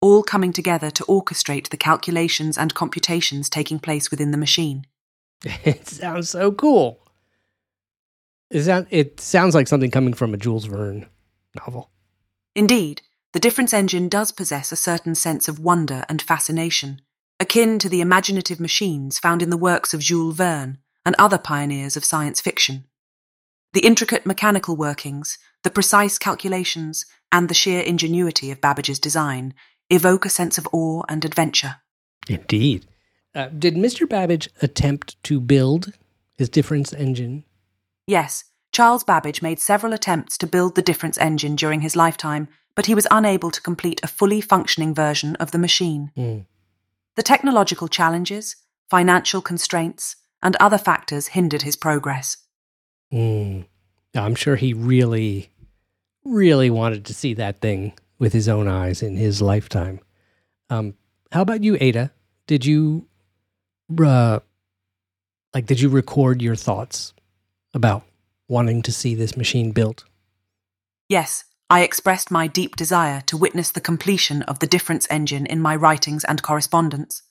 all coming together to orchestrate the calculations and computations taking place within the machine. It sounds so cool. Is that it sounds like something coming from a Jules Verne novel. Indeed, the difference engine does possess a certain sense of wonder and fascination, akin to the imaginative machines found in the works of Jules Verne and other pioneers of science fiction. The intricate mechanical workings, the precise calculations, and the sheer ingenuity of Babbage's design evoke a sense of awe and adventure. Indeed. Uh, did Mr. Babbage attempt to build his difference engine Yes, Charles Babbage made several attempts to build the difference engine during his lifetime, but he was unable to complete a fully functioning version of the machine. Mm. The technological challenges, financial constraints, and other factors hindered his progress. Mm. I'm sure he really, really wanted to see that thing with his own eyes in his lifetime. Um, how about you, Ada? Did you, uh, like, did you record your thoughts about wanting to see this machine built. Yes, I expressed my deep desire to witness the completion of the difference engine in my writings and correspondence.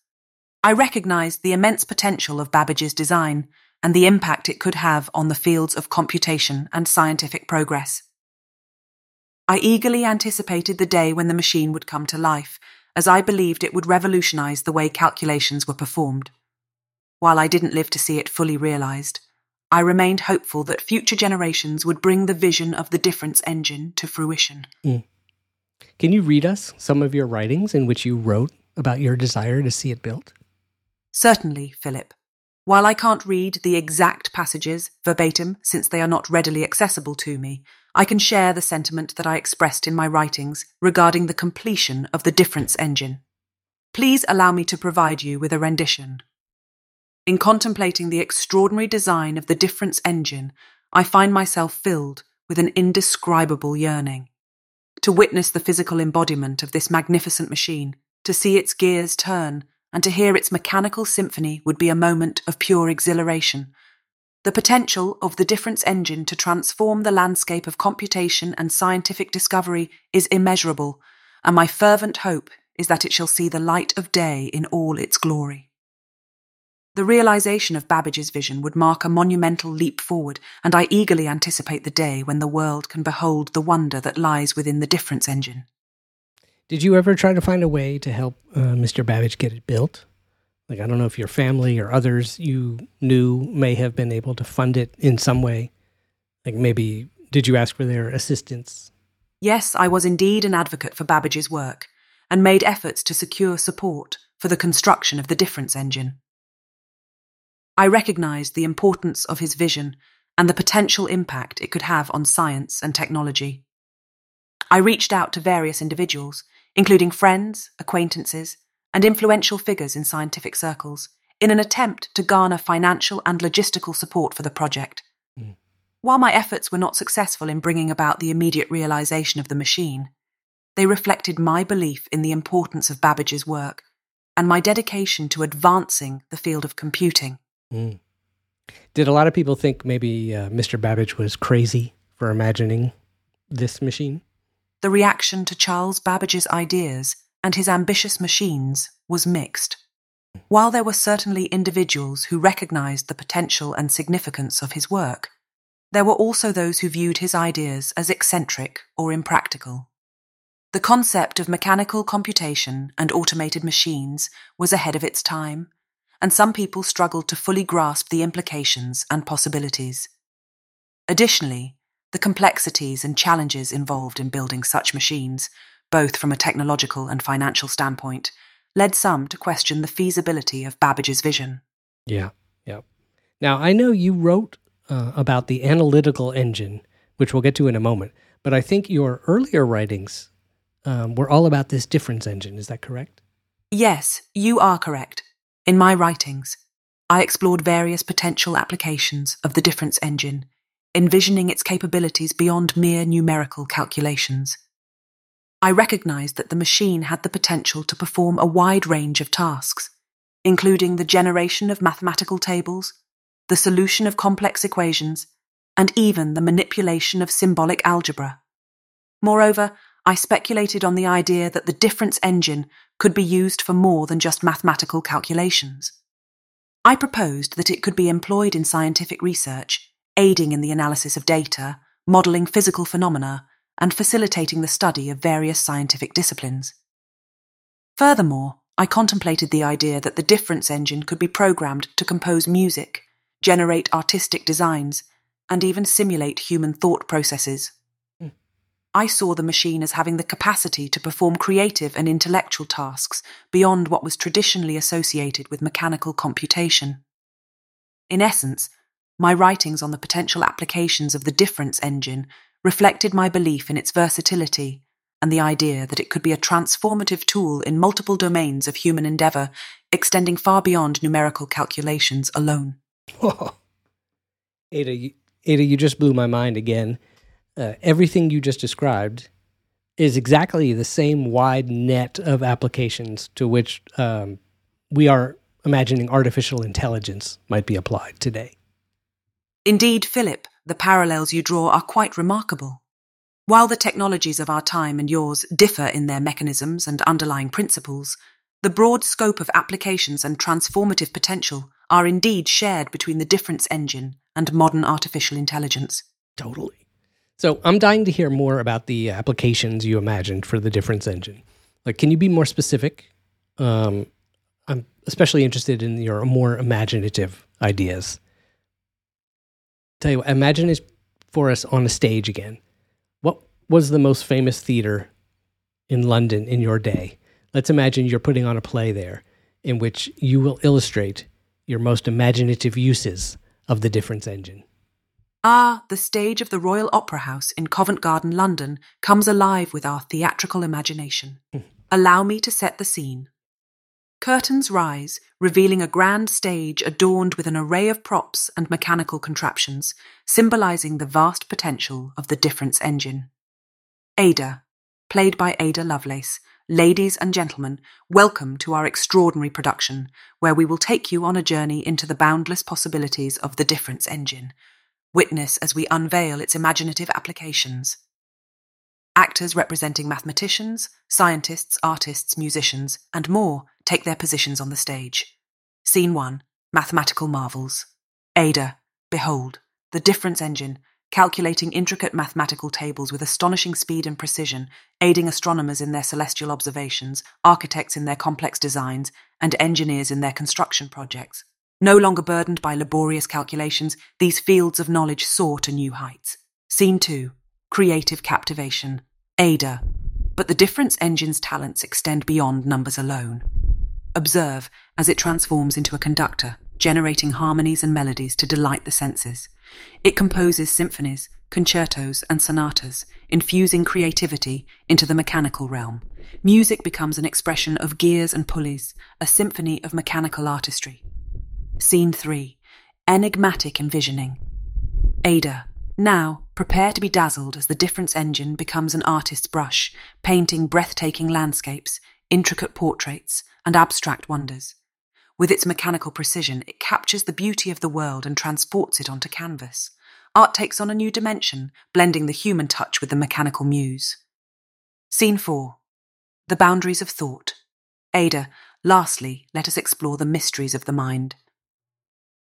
I recognized the immense potential of Babbage's design and the impact it could have on the fields of computation and scientific progress. I eagerly anticipated the day when the machine would come to life, as I believed it would revolutionize the way calculations were performed. While I didn't live to see it fully realized, I remained hopeful that future generations would bring the vision of the difference engine to fruition. Mm. Can you read us some of your writings in which you wrote about your desire to see it built? Certainly, Philip. While I can't read the exact passages verbatim since they are not readily accessible to me, I can share the sentiment that I expressed in my writings regarding the completion of the difference engine. Please allow me to provide you with a rendition in contemplating the extraordinary design of the difference engine, I find myself filled with an indescribable yearning. To witness the physical embodiment of this magnificent machine, to see its gears turn, and to hear its mechanical symphony would be a moment of pure exhilaration. The potential of the difference engine to transform the landscape of computation and scientific discovery is immeasurable, and my fervent hope is that it shall see the light of day in all its glory. The realization of Babbage's vision would mark a monumental leap forward, and I eagerly anticipate the day when the world can behold the wonder that lies within the difference engine. Did you ever try to find a way to help uh, Mr. Babbage get it built? Like, I don't know if your family or others you knew may have been able to fund it in some way. Like, maybe, did you ask for their assistance? Yes, I was indeed an advocate for Babbage's work and made efforts to secure support for the construction of the difference engine. I recognized the importance of his vision and the potential impact it could have on science and technology. I reached out to various individuals, including friends, acquaintances, and influential figures in scientific circles, in an attempt to garner financial and logistical support for the project. Mm. While my efforts were not successful in bringing about the immediate realization of the machine, they reflected my belief in the importance of Babbage's work and my dedication to advancing the field of computing. Mm. Did a lot of people think maybe uh, Mr. Babbage was crazy for imagining this machine? The reaction to Charles Babbage's ideas and his ambitious machines was mixed. While there were certainly individuals who recognized the potential and significance of his work, there were also those who viewed his ideas as eccentric or impractical. The concept of mechanical computation and automated machines was ahead of its time, and some people struggled to fully grasp the implications and possibilities. Additionally, the complexities and challenges involved in building such machines both from a technological and financial standpoint, led some to question the feasibility of Babbage's vision. Yeah, yeah. Now, I know you wrote uh, about the analytical engine, which we'll get to in a moment, but I think your earlier writings um, were all about this difference engine. Is that correct? Yes, you are correct. In my writings, I explored various potential applications of the difference engine, envisioning its capabilities beyond mere numerical calculations. I recognized that the machine had the potential to perform a wide range of tasks, including the generation of mathematical tables, the solution of complex equations, and even the manipulation of symbolic algebra. Moreover, I speculated on the idea that the difference engine could be used for more than just mathematical calculations. I proposed that it could be employed in scientific research, aiding in the analysis of data, modeling physical phenomena, and facilitating the study of various scientific disciplines. Furthermore, I contemplated the idea that the difference engine could be programmed to compose music, generate artistic designs, and even simulate human thought processes. I saw the machine as having the capacity to perform creative and intellectual tasks beyond what was traditionally associated with mechanical computation. In essence, my writings on the potential applications of the difference engine reflected my belief in its versatility and the idea that it could be a transformative tool in multiple domains of human endeavor, extending far beyond numerical calculations alone. Whoa. Ada, you, Ada, you just blew my mind again. Uh, everything you just described is exactly the same wide net of applications to which um, we are imagining artificial intelligence might be applied today. Indeed, Philip, the parallels you draw are quite remarkable. While the technologies of our time and yours differ in their mechanisms and underlying principles, the broad scope of applications and transformative potential are indeed shared between the difference engine and modern artificial intelligence. Totally. So I'm dying to hear more about the applications you imagined for the difference engine. Like, can you be more specific? Um, I'm especially interested in your more imaginative ideas. Tell you what, imagine it for us on a stage again. What was the most famous theater in London in your day? Let's imagine you're putting on a play there in which you will illustrate your most imaginative uses of the difference engine. Ah, the stage of the Royal Opera House in Covent Garden, London, comes alive with our theatrical imagination. Hmm. Allow me to set the scene. Curtains rise, revealing a grand stage adorned with an array of props and mechanical contraptions, symbolizing the vast potential of the difference engine. Ada, played by Ada Lovelace, ladies and gentlemen, welcome to our extraordinary production, where we will take you on a journey into the boundless possibilities of the difference engine. Witness as we unveil its imaginative applications. Actors representing mathematicians, scientists, artists, musicians, and more take their positions on the stage. Scene 1 Mathematical marvels. Ada, behold, the difference engine, calculating intricate mathematical tables with astonishing speed and precision, aiding astronomers in their celestial observations, architects in their complex designs, and engineers in their construction projects. No longer burdened by laborious calculations, these fields of knowledge soar to new heights. Scene 2 Creative Captivation. Ada. But the difference engine's talents extend beyond numbers alone. Observe as it transforms into a conductor, generating harmonies and melodies to delight the senses. It composes symphonies, concertos, and sonatas, infusing creativity into the mechanical realm. Music becomes an expression of gears and pulleys, a symphony of mechanical artistry. Scene 3 Enigmatic Envisioning. Ada, now prepare to be dazzled as the difference engine becomes an artist's brush, painting breathtaking landscapes, intricate portraits, and abstract wonders. With its mechanical precision, it captures the beauty of the world and transports it onto canvas. Art takes on a new dimension, blending the human touch with the mechanical muse. Scene 4 The Boundaries of Thought. Ada, lastly, let us explore the mysteries of the mind.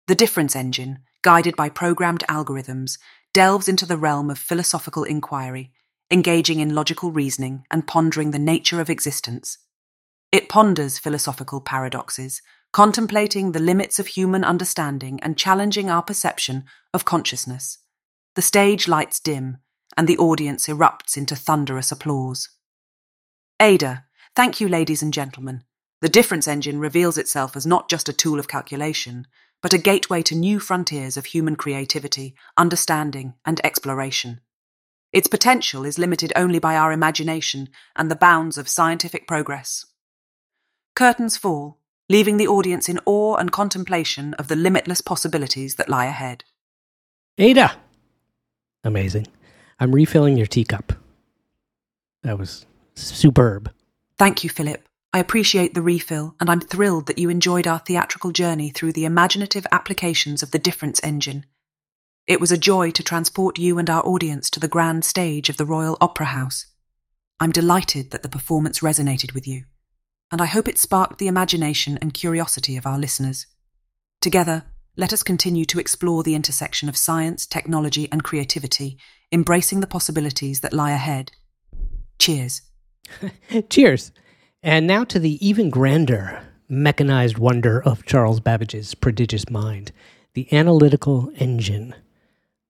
The difference engine, guided by programmed algorithms, delves into the realm of philosophical inquiry, engaging in logical reasoning and pondering the nature of existence. It ponders philosophical paradoxes, contemplating the limits of human understanding and challenging our perception of consciousness. The stage lights dim, and the audience erupts into thunderous applause. Ada, thank you, ladies and gentlemen. The difference engine reveals itself as not just a tool of calculation, but a gateway to new frontiers of human creativity, understanding, and exploration. Its potential is limited only by our imagination and the bounds of scientific progress. Curtains fall, leaving the audience in awe and contemplation of the limitless possibilities that lie ahead. Ada! Amazing. I'm refilling your teacup. That was superb. Thank you, Philip. I appreciate the refill, and I'm thrilled that you enjoyed our theatrical journey through the imaginative applications of the difference engine. It was a joy to transport you and our audience to the grand stage of the Royal Opera House. I'm delighted that the performance resonated with you and I hope it sparked the imagination and curiosity of our listeners. Together, let us continue to explore the intersection of science, technology, and creativity, embracing the possibilities that lie ahead. Cheers. Cheers. And now to the even grander mechanized wonder of Charles Babbage's prodigious mind, the analytical engine.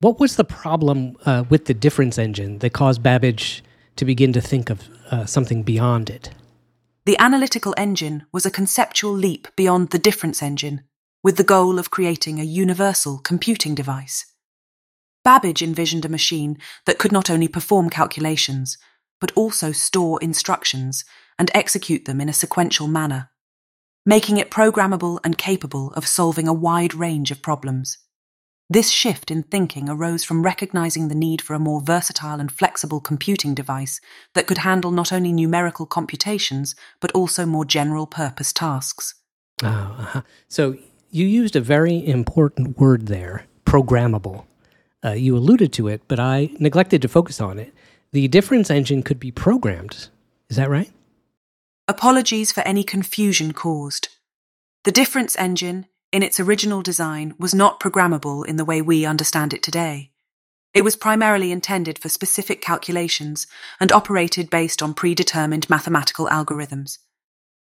What was the problem uh, with the difference engine that caused Babbage to begin to think of uh, something beyond it? The analytical engine was a conceptual leap beyond the difference engine, with the goal of creating a universal computing device. Babbage envisioned a machine that could not only perform calculations, but also store instructions and execute them in a sequential manner, making it programmable and capable of solving a wide range of problems. This shift in thinking arose from recognizing the need for a more versatile and flexible computing device that could handle not only numerical computations, but also more general purpose tasks. Oh, uh-huh. So you used a very important word there programmable. Uh, you alluded to it, but I neglected to focus on it. The difference engine could be programmed. Is that right? Apologies for any confusion caused. The difference engine in its original design, was not programmable in the way we understand it today. It was primarily intended for specific calculations and operated based on predetermined mathematical algorithms.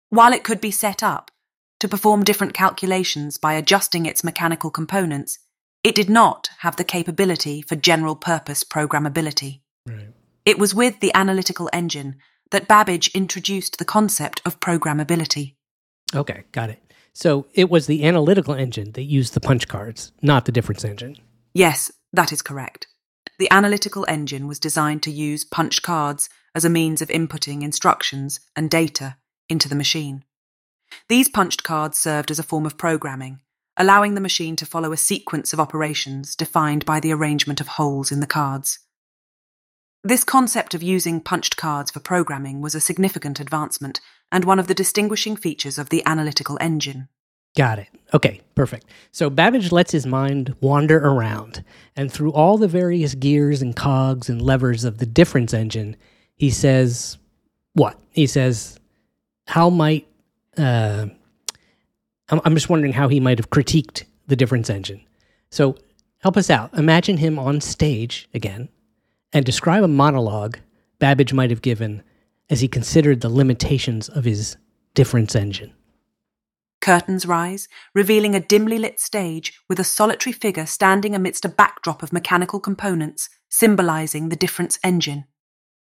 While it could be set up to perform different calculations by adjusting its mechanical components, it did not have the capability for general purpose programmability. Right. It was with the analytical engine that Babbage introduced the concept of programmability. Okay, got it. So it was the analytical engine that used the punch cards, not the difference engine. Yes, that is correct. The analytical engine was designed to use punch cards as a means of inputting instructions and data into the machine. These punched cards served as a form of programming, allowing the machine to follow a sequence of operations defined by the arrangement of holes in the cards. This concept of using punched cards for programming was a significant advancement and one of the distinguishing features of the analytical engine. Got it. Okay, perfect. So Babbage lets his mind wander around, and through all the various gears and cogs and levers of the difference engine, he says, What? He says, How might. Uh, I'm, I'm just wondering how he might have critiqued the difference engine. So help us out. Imagine him on stage again and describe a monologue Babbage might have given as he considered the limitations of his difference engine. Curtains rise, revealing a dimly lit stage with a solitary figure standing amidst a backdrop of mechanical components symbolizing the difference engine.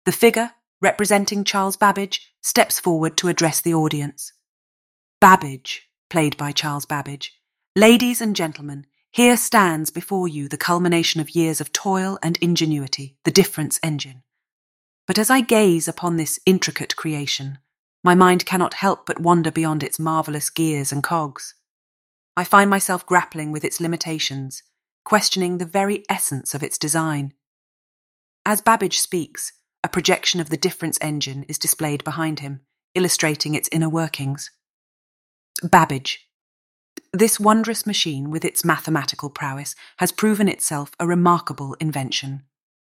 The figure, representing Charles Babbage, steps forward to address the audience. Babbage, played by Charles Babbage. Ladies and gentlemen, here stands before you the culmination of years of toil and ingenuity, the difference engine. But as I gaze upon this intricate creation, my mind cannot help but wander beyond its marvellous gears and cogs. I find myself grappling with its limitations, questioning the very essence of its design. As Babbage speaks, a projection of the difference engine is displayed behind him, illustrating its inner workings. Babbage. This wondrous machine, with its mathematical prowess, has proven itself a remarkable invention.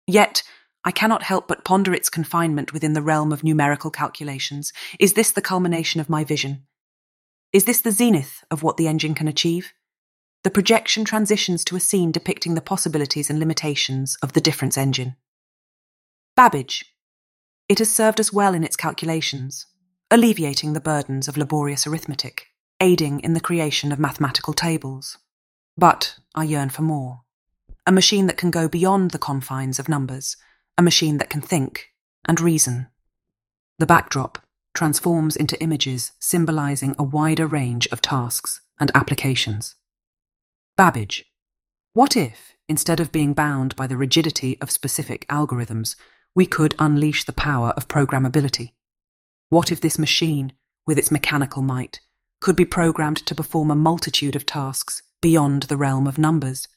Yet, I cannot help but ponder its confinement within the realm of numerical calculations. Is this the culmination of my vision? Is this the zenith of what the engine can achieve? The projection transitions to a scene depicting the possibilities and limitations of the difference engine. Babbage. It has served us well in its calculations, alleviating the burdens of laborious arithmetic, aiding in the creation of mathematical tables. But I yearn for more. A machine that can go beyond the confines of numbers a machine that can think and reason. The backdrop transforms into images symbolizing a wider range of tasks and applications. Babbage. What if, instead of being bound by the rigidity of specific algorithms, we could unleash the power of programmability? What if this machine, with its mechanical might, could be programmed to perform a multitude of tasks beyond the realm of numbers?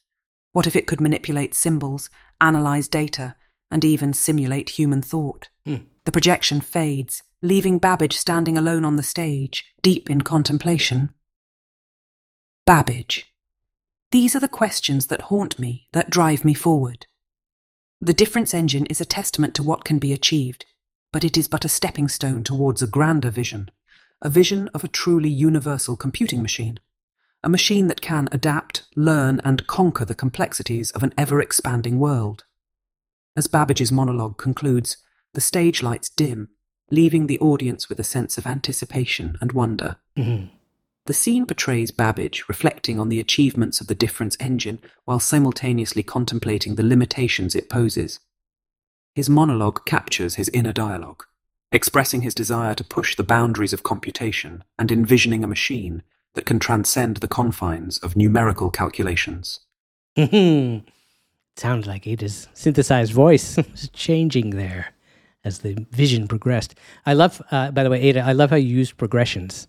What if it could manipulate symbols, analyze data, and even simulate human thought. Mm. The projection fades, leaving Babbage standing alone on the stage, deep in contemplation. Babbage. These are the questions that haunt me, that drive me forward. The difference engine is a testament to what can be achieved, but it is but a stepping stone towards a grander vision, a vision of a truly universal computing machine, a machine that can adapt, learn, and conquer the complexities of an ever expanding world. As Babbage's monologue concludes, the stage lights dim, leaving the audience with a sense of anticipation and wonder. Mm-hmm. The scene portrays Babbage reflecting on the achievements of the difference engine while simultaneously contemplating the limitations it poses. His monologue captures his inner dialogue, expressing his desire to push the boundaries of computation and envisioning a machine that can transcend the confines of numerical calculations. Sounded like Ada's synthesized voice was changing there as the vision progressed. I love, uh, by the way, Ada, I love how you use progressions.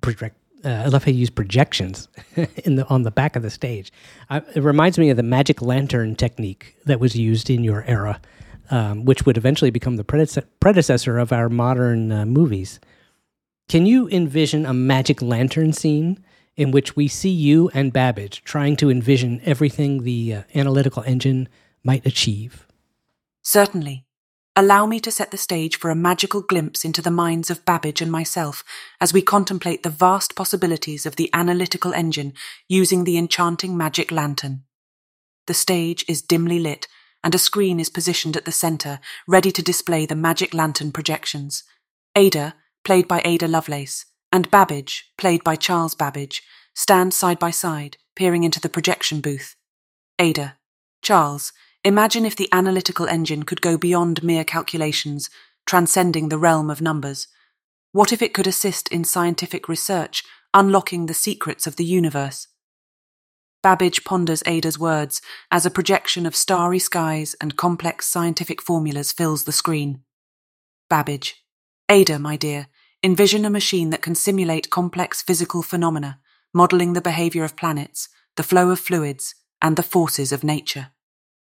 Project, uh, I love how you use projections in the on the back of the stage. Uh, it reminds me of the magic lantern technique that was used in your era, um, which would eventually become the predece- predecessor of our modern uh, movies. Can you envision a magic lantern scene in which we see you and Babbage trying to envision everything the uh, analytical engine might achieve. Certainly. Allow me to set the stage for a magical glimpse into the minds of Babbage and myself as we contemplate the vast possibilities of the analytical engine using the enchanting magic lantern. The stage is dimly lit, and a screen is positioned at the center, ready to display the magic lantern projections. Ada, played by Ada Lovelace, and Babbage, played by Charles Babbage, stand side by side, peering into the projection booth. Ada, Charles, imagine if the analytical engine could go beyond mere calculations, transcending the realm of numbers. What if it could assist in scientific research, unlocking the secrets of the universe? Babbage ponders Ada's words as a projection of starry skies and complex scientific formulas fills the screen. Babbage, Ada, my dear, Envision a machine that can simulate complex physical phenomena, modeling the behavior of planets, the flow of fluids, and the forces of nature.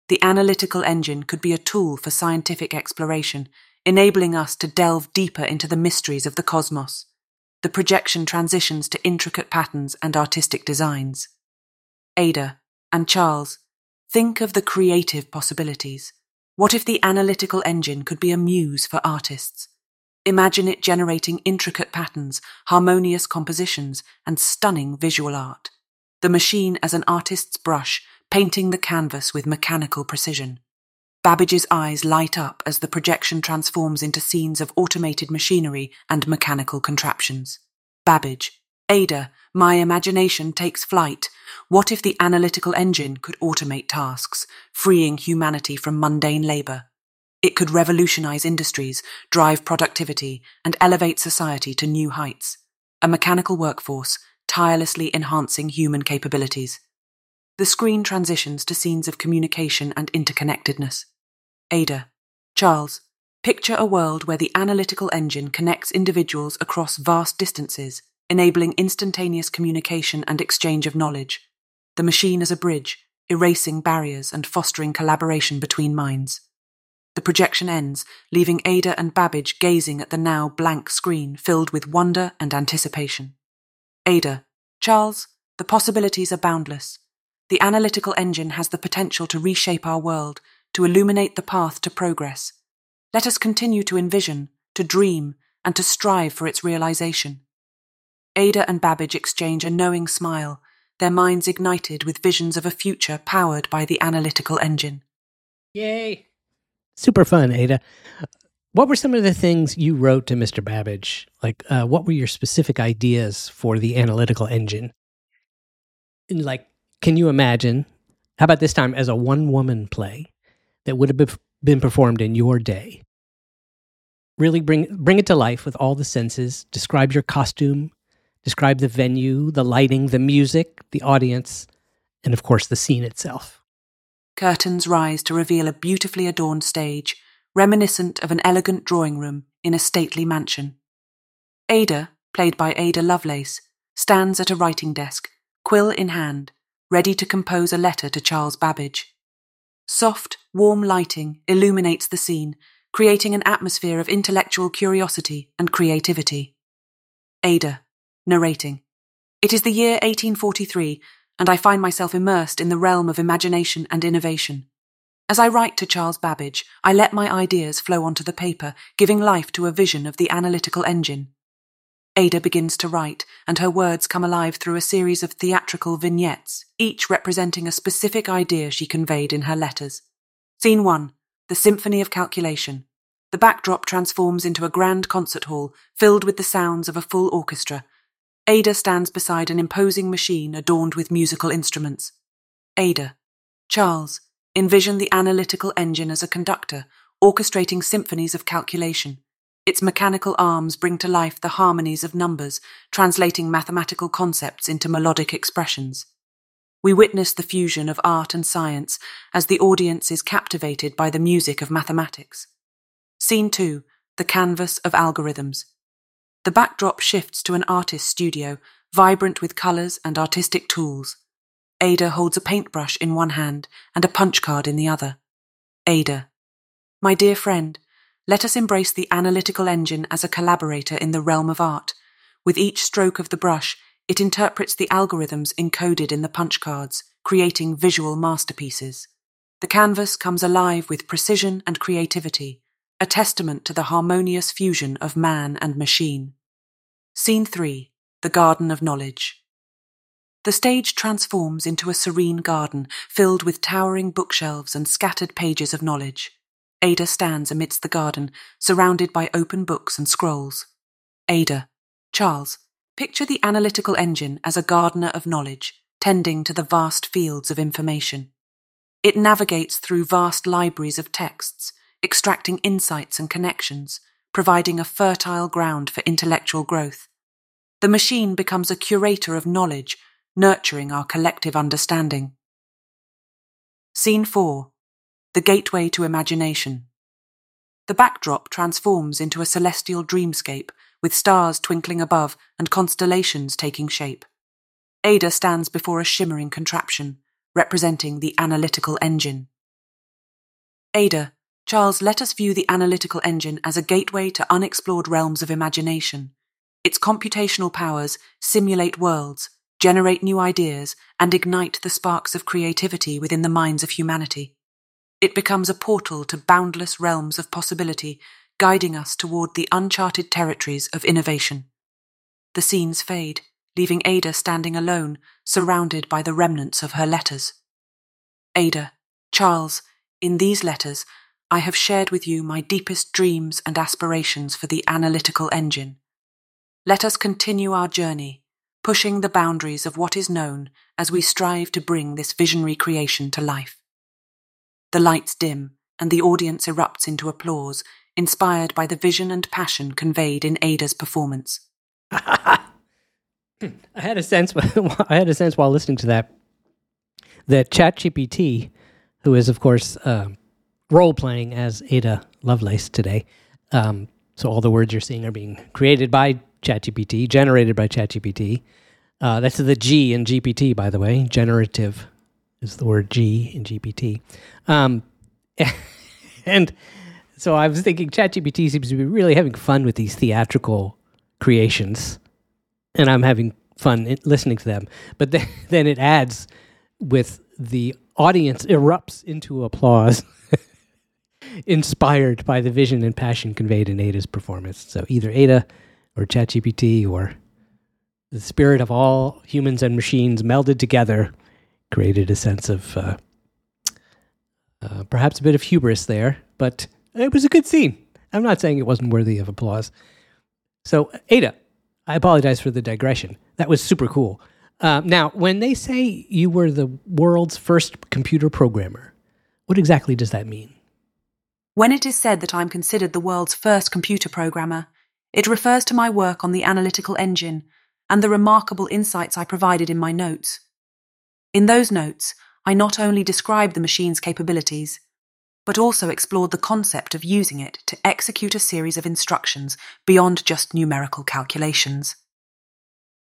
The analytical engine could be a tool for scientific exploration, enabling us to delve deeper into the mysteries of the cosmos. The projection transitions to intricate patterns and artistic designs. Ada and Charles, think of the creative possibilities. What if the analytical engine could be a muse for artists? Imagine it generating intricate patterns, harmonious compositions, and stunning visual art. The machine as an artist's brush, painting the canvas with mechanical precision. Babbage's eyes light up as the projection transforms into scenes of automated machinery and mechanical contraptions. Babbage, Ada, my imagination takes flight. What if the analytical engine could automate tasks, freeing humanity from mundane labor? It could revolutionize industries, drive productivity, and elevate society to new heights. A mechanical workforce, tirelessly enhancing human capabilities. The screen transitions to scenes of communication and interconnectedness. Ada, Charles, picture a world where the analytical engine connects individuals across vast distances, enabling instantaneous communication and exchange of knowledge. The machine as a bridge, erasing barriers and fostering collaboration between minds. The projection ends, leaving Ada and Babbage gazing at the now blank screen filled with wonder and anticipation. Ada, Charles, the possibilities are boundless. The analytical engine has the potential to reshape our world, to illuminate the path to progress. Let us continue to envision, to dream, and to strive for its realization. Ada and Babbage exchange a knowing smile, their minds ignited with visions of a future powered by the analytical engine. Yay! Super fun, Ada. What were some of the things you wrote to Mr. Babbage? Like, uh, what were your specific ideas for the analytical engine? And like, can you imagine? How about this time as a one woman play that would have been performed in your day? Really bring, bring it to life with all the senses. Describe your costume, describe the venue, the lighting, the music, the audience, and of course, the scene itself. Curtains rise to reveal a beautifully adorned stage, reminiscent of an elegant drawing room in a stately mansion. Ada, played by Ada Lovelace, stands at a writing desk, quill in hand, ready to compose a letter to Charles Babbage. Soft, warm lighting illuminates the scene, creating an atmosphere of intellectual curiosity and creativity. Ada, narrating. It is the year 1843, and I find myself immersed in the realm of imagination and innovation. As I write to Charles Babbage, I let my ideas flow onto the paper, giving life to a vision of the analytical engine. Ada begins to write, and her words come alive through a series of theatrical vignettes, each representing a specific idea she conveyed in her letters. Scene 1 The Symphony of Calculation. The backdrop transforms into a grand concert hall filled with the sounds of a full orchestra, Ada stands beside an imposing machine adorned with musical instruments. Ada. Charles. Envision the analytical engine as a conductor, orchestrating symphonies of calculation. Its mechanical arms bring to life the harmonies of numbers, translating mathematical concepts into melodic expressions. We witness the fusion of art and science as the audience is captivated by the music of mathematics. Scene 2 The Canvas of Algorithms. The backdrop shifts to an artist's studio, vibrant with colours and artistic tools. Ada holds a paintbrush in one hand and a punch card in the other. Ada. My dear friend, let us embrace the analytical engine as a collaborator in the realm of art. With each stroke of the brush, it interprets the algorithms encoded in the punch cards, creating visual masterpieces. The canvas comes alive with precision and creativity, a testament to the harmonious fusion of man and machine. Scene 3 The Garden of Knowledge. The stage transforms into a serene garden filled with towering bookshelves and scattered pages of knowledge. Ada stands amidst the garden, surrounded by open books and scrolls. Ada, Charles, picture the analytical engine as a gardener of knowledge, tending to the vast fields of information. It navigates through vast libraries of texts, extracting insights and connections, providing a fertile ground for intellectual growth. The machine becomes a curator of knowledge, nurturing our collective understanding. Scene 4 The Gateway to Imagination. The backdrop transforms into a celestial dreamscape with stars twinkling above and constellations taking shape. Ada stands before a shimmering contraption, representing the analytical engine. Ada, Charles let us view the analytical engine as a gateway to unexplored realms of imagination. Its computational powers simulate worlds, generate new ideas, and ignite the sparks of creativity within the minds of humanity. It becomes a portal to boundless realms of possibility, guiding us toward the uncharted territories of innovation. The scenes fade, leaving Ada standing alone, surrounded by the remnants of her letters. Ada, Charles, in these letters, I have shared with you my deepest dreams and aspirations for the analytical engine. Let us continue our journey, pushing the boundaries of what is known as we strive to bring this visionary creation to life. The lights dim, and the audience erupts into applause, inspired by the vision and passion conveyed in Ada's performance. I had a sense. I had a sense while listening to that that ChatGPT, who is of course uh, role playing as Ada Lovelace today, um, so all the words you're seeing are being created by ChatGPT, generated by ChatGPT. Uh, that's the G in GPT, by the way. Generative is the word G in GPT. Um, and so I was thinking ChatGPT seems to be really having fun with these theatrical creations, and I'm having fun listening to them. But then, then it adds with the audience erupts into applause, inspired by the vision and passion conveyed in Ada's performance. So either Ada or ChatGPT or the spirit of all humans and machines melded together created a sense of uh, uh, perhaps a bit of hubris there, but it was a good scene. I'm not saying it wasn't worthy of applause. So, Ada, I apologize for the digression. That was super cool. Uh, now, when they say you were the world's first computer programmer, what exactly does that mean? When it is said that I'm considered the world's first computer programmer, it refers to my work on the analytical engine and the remarkable insights I provided in my notes. In those notes, I not only described the machine's capabilities, but also explored the concept of using it to execute a series of instructions beyond just numerical calculations.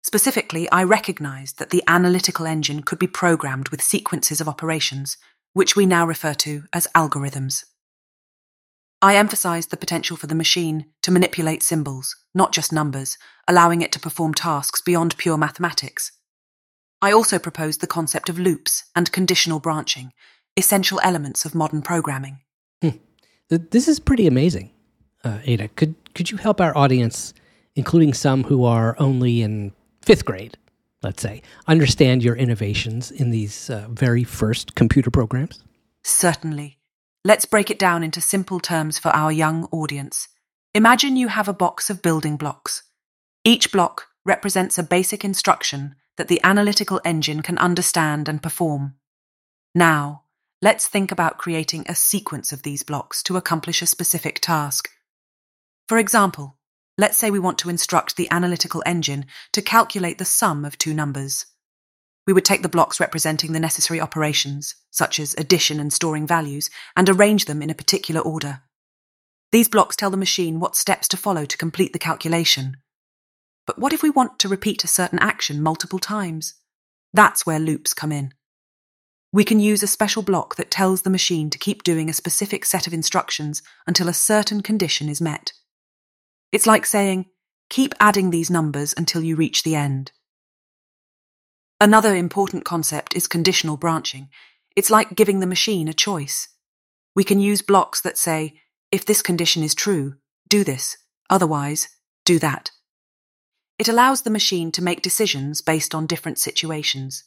Specifically, I recognized that the analytical engine could be programmed with sequences of operations, which we now refer to as algorithms. I emphasized the potential for the machine to manipulate symbols, not just numbers, allowing it to perform tasks beyond pure mathematics. I also proposed the concept of loops and conditional branching, essential elements of modern programming. Hmm. This is pretty amazing, uh, Ada. Could could you help our audience, including some who are only in fifth grade, let's say, understand your innovations in these uh, very first computer programs? Certainly. Let's break it down into simple terms for our young audience. Imagine you have a box of building blocks. Each block represents a basic instruction that the analytical engine can understand and perform. Now, let's think about creating a sequence of these blocks to accomplish a specific task. For example, let's say we want to instruct the analytical engine to calculate the sum of two numbers. We would take the blocks representing the necessary operations, such as addition and storing values, and arrange them in a particular order. These blocks tell the machine what steps to follow to complete the calculation. But what if we want to repeat a certain action multiple times? That's where loops come in. We can use a special block that tells the machine to keep doing a specific set of instructions until a certain condition is met. It's like saying, keep adding these numbers until you reach the end. Another important concept is conditional branching. It's like giving the machine a choice. We can use blocks that say, if this condition is true, do this, otherwise, do that. It allows the machine to make decisions based on different situations.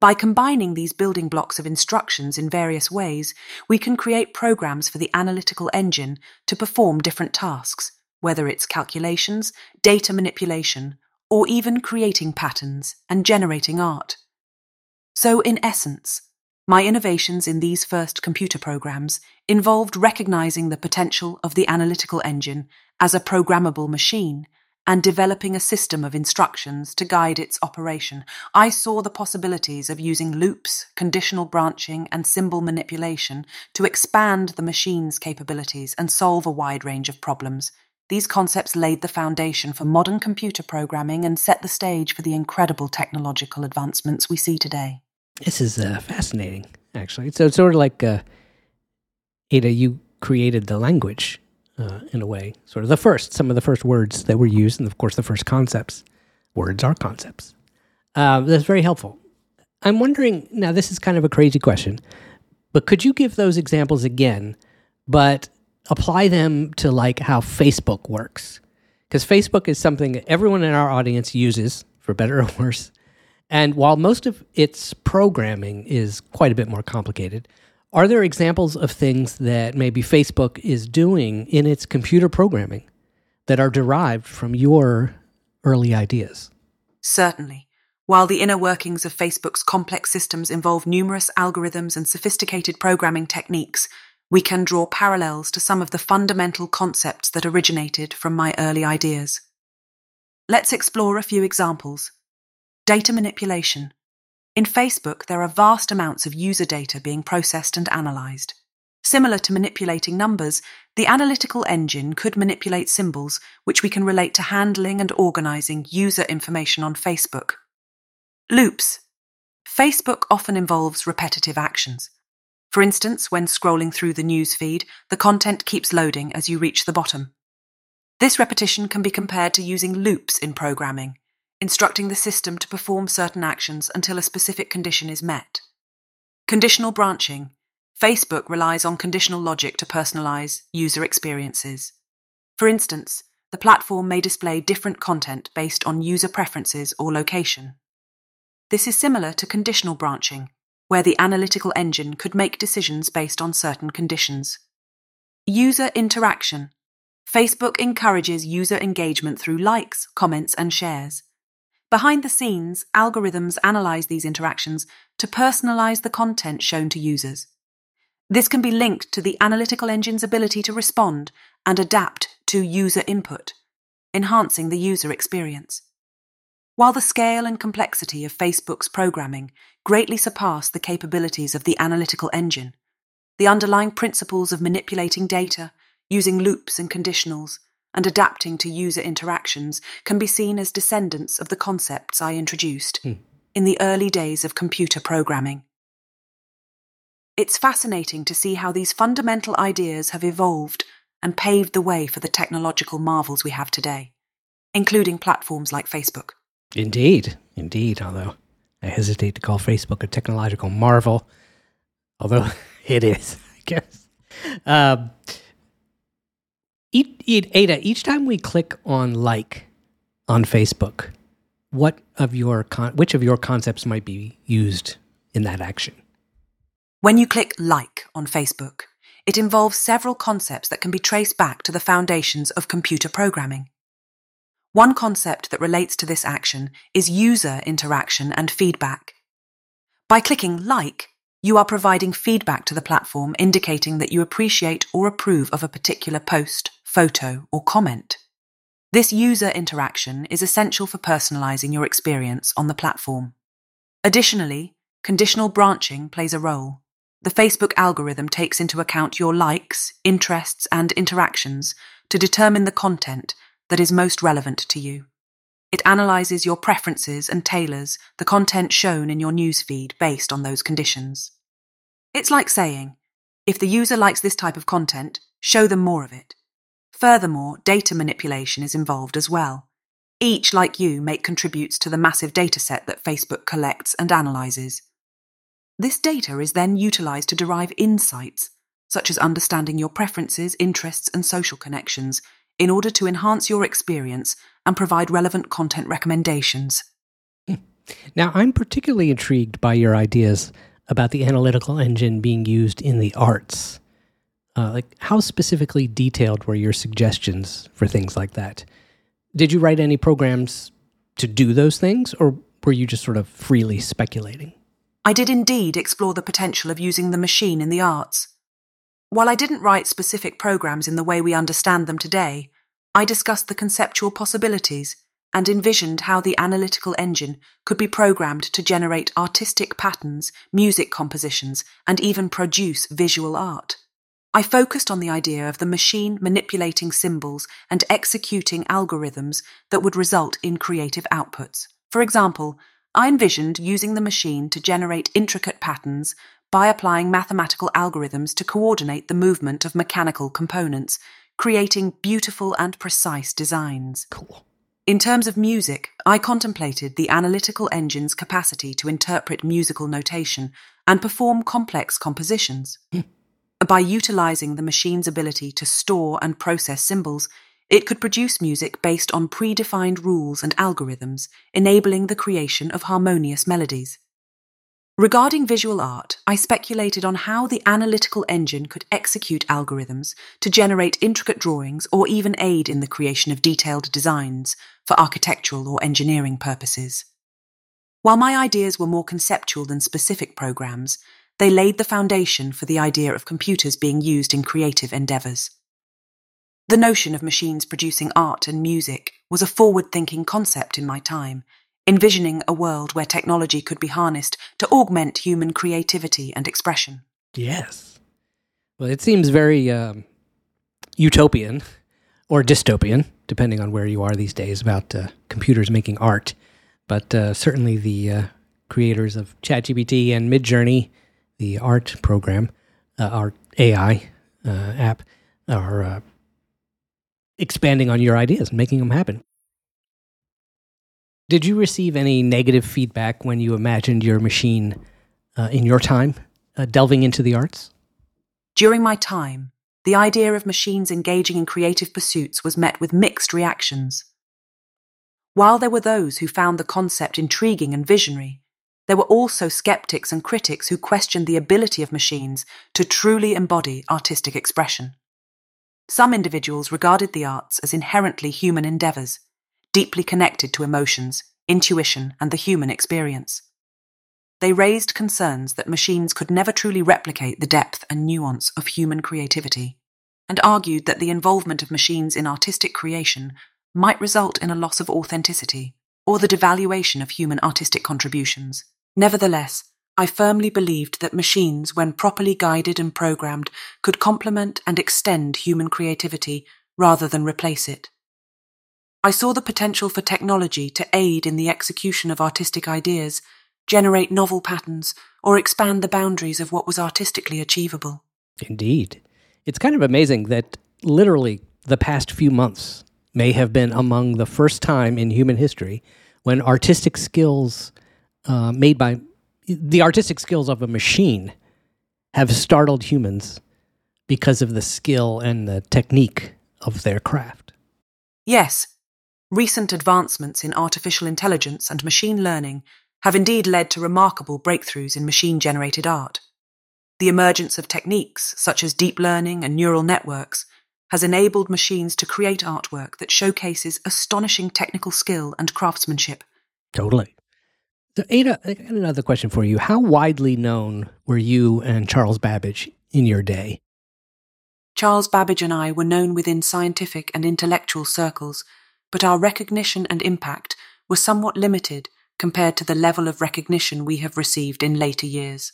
By combining these building blocks of instructions in various ways, we can create programs for the analytical engine to perform different tasks, whether it's calculations, data manipulation, or even creating patterns and generating art. So, in essence, my innovations in these first computer programs involved recognizing the potential of the analytical engine as a programmable machine and developing a system of instructions to guide its operation, I saw the possibilities of using loops, conditional branching, and symbol manipulation to expand the machine's capabilities and solve a wide range of problems. These concepts laid the foundation for modern computer programming and set the stage for the incredible technological advancements we see today. This is uh, fascinating, actually. So it's sort of like, uh, Ada, you created the language uh, in a way, sort of the first, some of the first words that were used, and of course, the first concepts. Words are concepts. Uh, that's very helpful. I'm wondering now, this is kind of a crazy question, but could you give those examples again, but apply them to like how Facebook works. Because Facebook is something that everyone in our audience uses, for better or worse. And while most of its programming is quite a bit more complicated, are there examples of things that maybe Facebook is doing in its computer programming that are derived from your early ideas? Certainly. While the inner workings of Facebook's complex systems involve numerous algorithms and sophisticated programming techniques, we can draw parallels to some of the fundamental concepts that originated from my early ideas. Let's explore a few examples. Data manipulation. In Facebook, there are vast amounts of user data being processed and analyzed. Similar to manipulating numbers, the analytical engine could manipulate symbols, which we can relate to handling and organizing user information on Facebook. Loops. Facebook often involves repetitive actions. For instance, when scrolling through the news feed, the content keeps loading as you reach the bottom. This repetition can be compared to using loops in programming, instructing the system to perform certain actions until a specific condition is met. Conditional branching. Facebook relies on conditional logic to personalize user experiences. For instance, the platform may display different content based on user preferences or location. This is similar to conditional branching, where the analytical engine could make decisions based on certain conditions. User interaction. Facebook encourages user engagement through likes, comments, and shares. Behind the scenes, algorithms analyze these interactions to personalize the content shown to users. This can be linked to the analytical engine's ability to respond and adapt to user input, enhancing the user experience. While the scale and complexity of Facebook's programming greatly surpass the capabilities of the analytical engine, the underlying principles of manipulating data, using loops and conditionals, and adapting to user interactions can be seen as descendants of the concepts I introduced Hmm. in the early days of computer programming. It's fascinating to see how these fundamental ideas have evolved and paved the way for the technological marvels we have today, including platforms like Facebook. Indeed, indeed. Although I hesitate to call Facebook a technological marvel, although it is, I guess. Um, Ada, each time we click on like on Facebook, what of your con- which of your concepts might be used in that action? When you click like on Facebook, it involves several concepts that can be traced back to the foundations of computer programming. One concept that relates to this action is user interaction and feedback. By clicking like, you are providing feedback to the platform indicating that you appreciate or approve of a particular post, photo, or comment. This user interaction is essential for personalizing your experience on the platform. Additionally, conditional branching plays a role. The Facebook algorithm takes into account your likes, interests, and interactions to determine the content that is most relevant to you. It analyzes your preferences and tailors the content shown in your newsfeed based on those conditions. It's like saying, if the user likes this type of content, show them more of it. Furthermore, data manipulation is involved as well. Each, like you, make contributes to the massive dataset that Facebook collects and analyzes. This data is then utilized to derive insights, such as understanding your preferences, interests, and social connections, in order to enhance your experience and provide relevant content recommendations. Now, I'm particularly intrigued by your ideas about the analytical engine being used in the arts. Uh, like, how specifically detailed were your suggestions for things like that? Did you write any programs to do those things, or were you just sort of freely speculating? I did indeed explore the potential of using the machine in the arts. While I didn't write specific programs in the way we understand them today, I discussed the conceptual possibilities and envisioned how the analytical engine could be programmed to generate artistic patterns, music compositions, and even produce visual art. I focused on the idea of the machine manipulating symbols and executing algorithms that would result in creative outputs. For example, I envisioned using the machine to generate intricate patterns by applying mathematical algorithms to coordinate the movement of mechanical components, creating beautiful and precise designs. Cool. In terms of music, I contemplated the analytical engine's capacity to interpret musical notation and perform complex compositions. Hmm. By utilizing the machine's ability to store and process symbols, it could produce music based on predefined rules and algorithms, enabling the creation of harmonious melodies. Regarding visual art, I speculated on how the analytical engine could execute algorithms to generate intricate drawings or even aid in the creation of detailed designs for architectural or engineering purposes. While my ideas were more conceptual than specific programs, they laid the foundation for the idea of computers being used in creative endeavours. The notion of machines producing art and music was a forward thinking concept in my time envisioning a world where technology could be harnessed to augment human creativity and expression. Yes. Well, it seems very um, utopian or dystopian, depending on where you are these days, about uh, computers making art. But uh, certainly the uh, creators of ChatGPT and Midjourney, the art program, uh, art AI uh, app, are uh, expanding on your ideas and making them happen. Did you receive any negative feedback when you imagined your machine uh, in your time uh, delving into the arts? During my time, the idea of machines engaging in creative pursuits was met with mixed reactions. While there were those who found the concept intriguing and visionary, there were also skeptics and critics who questioned the ability of machines to truly embody artistic expression. Some individuals regarded the arts as inherently human endeavours deeply connected to emotions, intuition, and the human experience. They raised concerns that machines could never truly replicate the depth and nuance of human creativity, and argued that the involvement of machines in artistic creation might result in a loss of authenticity or the devaluation of human artistic contributions. Nevertheless, I firmly believed that machines, when properly guided and programmed, could complement and extend human creativity rather than replace it. I saw the potential for technology to aid in the execution of artistic ideas, generate novel patterns, or expand the boundaries of what was artistically achievable. Indeed. It's kind of amazing that literally the past few months may have been among the first time in human history when artistic skills uh, made by the artistic skills of a machine have startled humans because of the skill and the technique of their craft. Yes, Recent advancements in artificial intelligence and machine learning have indeed led to remarkable breakthroughs in machine generated art. The emergence of techniques such as deep learning and neural networks has enabled machines to create artwork that showcases astonishing technical skill and craftsmanship. Totally. So, Ada, I got another question for you. How widely known were you and Charles Babbage in your day? Charles Babbage and I were known within scientific and intellectual circles but our recognition and impact were somewhat limited compared to the level of recognition we have received in later years.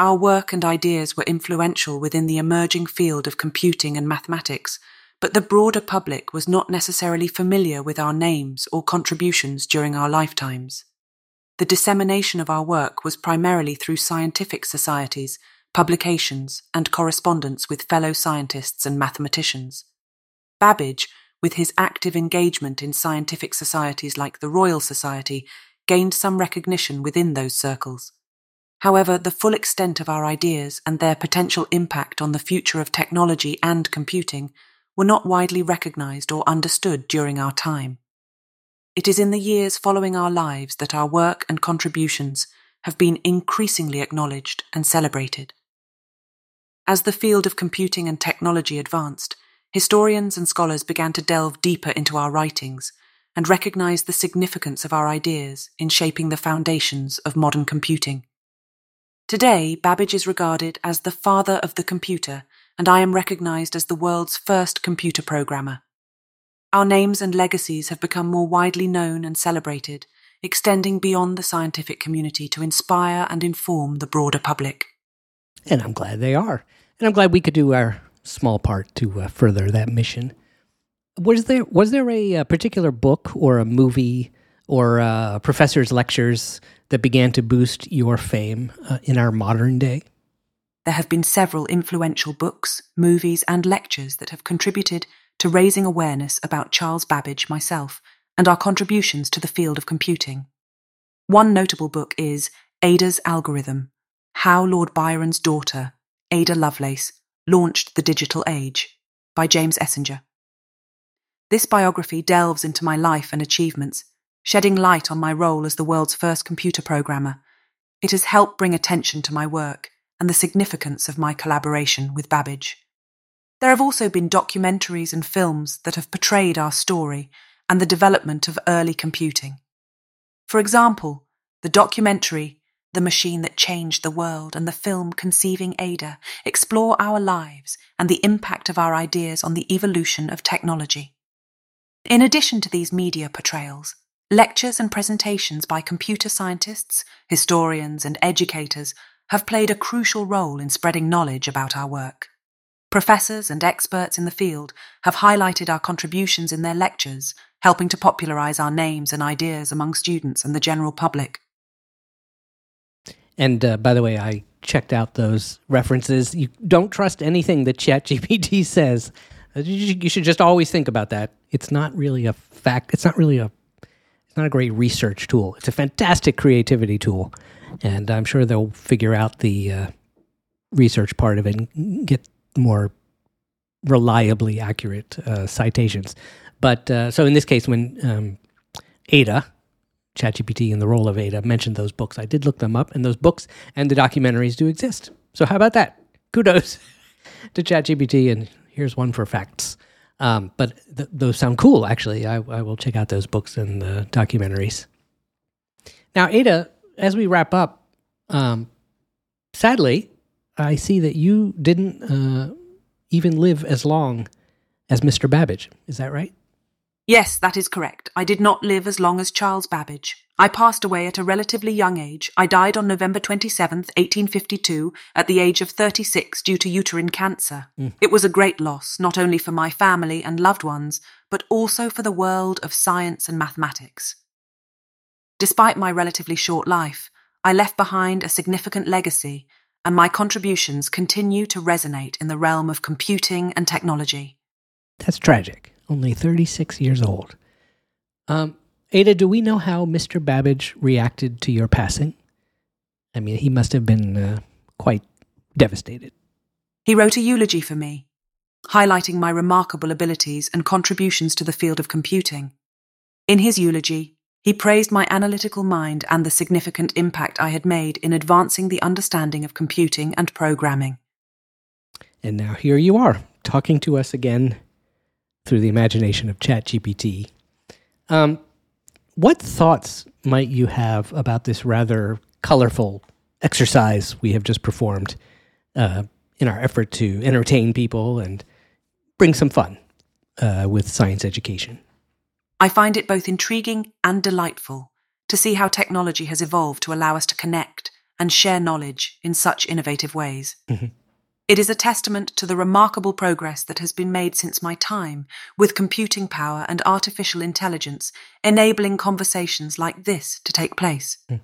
Our work and ideas were influential within the emerging field of computing and mathematics, but the broader public was not necessarily familiar with our names or contributions during our lifetimes. The dissemination of our work was primarily through scientific societies, publications, and correspondence with fellow scientists and mathematicians. Babbage with his active engagement in scientific societies like the Royal Society, gained some recognition within those circles. However, the full extent of our ideas and their potential impact on the future of technology and computing were not widely recognized or understood during our time. It is in the years following our lives that our work and contributions have been increasingly acknowledged and celebrated. As the field of computing and technology advanced, historians and scholars began to delve deeper into our writings and recognize the significance of our ideas in shaping the foundations of modern computing. Today, Babbage is regarded as the father of the computer, and I am recognized as the world's first computer programmer. Our names and legacies have become more widely known and celebrated, extending beyond the scientific community to inspire and inform the broader public. And I'm glad they are. And I'm glad we could do our small part to uh, further that mission. Was there was there a, a particular book or a movie or uh, professor's lectures that began to boost your fame uh, in our modern day? There have been several influential books, movies, and lectures that have contributed to raising awareness about Charles Babbage, myself, and our contributions to the field of computing. One notable book is Ada's Algorithm How Lord Byron's Daughter, Ada Lovelace, launched the digital age by James Essinger. This biography delves into my life and achievements, shedding light on my role as the world's first computer programmer. It has helped bring attention to my work and the significance of my collaboration with Babbage. There have also been documentaries and films that have portrayed our story and the development of early computing. For example, the documentary The Machine That Changed the World and the film Conceiving Ada explore our lives and the impact of our ideas on the evolution of technology. In addition to these media portrayals, lectures and presentations by computer scientists, historians, and educators have played a crucial role in spreading knowledge about our work. Professors and experts in the field have highlighted our contributions in their lectures, helping to popularize our names and ideas among students and the general public. And uh, by the way, I checked out those references. You don't trust anything that ChatGPT says. Uh, you should just always think about that. It's not really a fact. It's not really a. It's not a great research tool. It's a fantastic creativity tool, and I'm sure they'll figure out the uh, research part of it and get more reliably accurate uh, citations. But uh, so in this case, when um, Ada, ChatGPT and the role of Ada, mentioned those books, I did look them up, and those books and the documentaries do exist. So how about that? Kudos to ChatGPT, and here's one for facts. Um, but th- those sound cool, actually. I, I, will check out those books and the documentaries. Now, Ada, as we wrap up, um, sadly, I see that you didn't uh, even live as long as Mr. Babbage. Is that right? Yes, that is correct. I did not live as long as Charles Babbage. I passed away at a relatively young age. I died on November 27th, 1852, at the age of 36 due to uterine cancer. Mm. It was a great loss, not only for my family and loved ones, but also for the world of science and mathematics. Despite my relatively short life, I left behind a significant legacy, and my contributions continue to resonate in the realm of computing and technology. That's tragic only 36 years old. Um, Ada, do we know how Mr. Babbage reacted to your passing? I mean, he must have been uh, quite devastated. He wrote a eulogy for me, highlighting my remarkable abilities and contributions to the field of computing. In his eulogy, he praised my analytical mind and the significant impact I had made in advancing the understanding of computing and programming. And now here you are, talking to us again through the imagination of ChatGPT. Um, what thoughts might you have about this rather colorful exercise we have just performed uh, in our effort to entertain people and bring some fun uh, with science education? I find it both intriguing and delightful to see how technology has evolved to allow us to connect and share knowledge in such innovative ways. Mm-hmm. It is a testament to the remarkable progress that has been made since my time, with computing power and artificial intelligence enabling conversations like this to take place. Mm.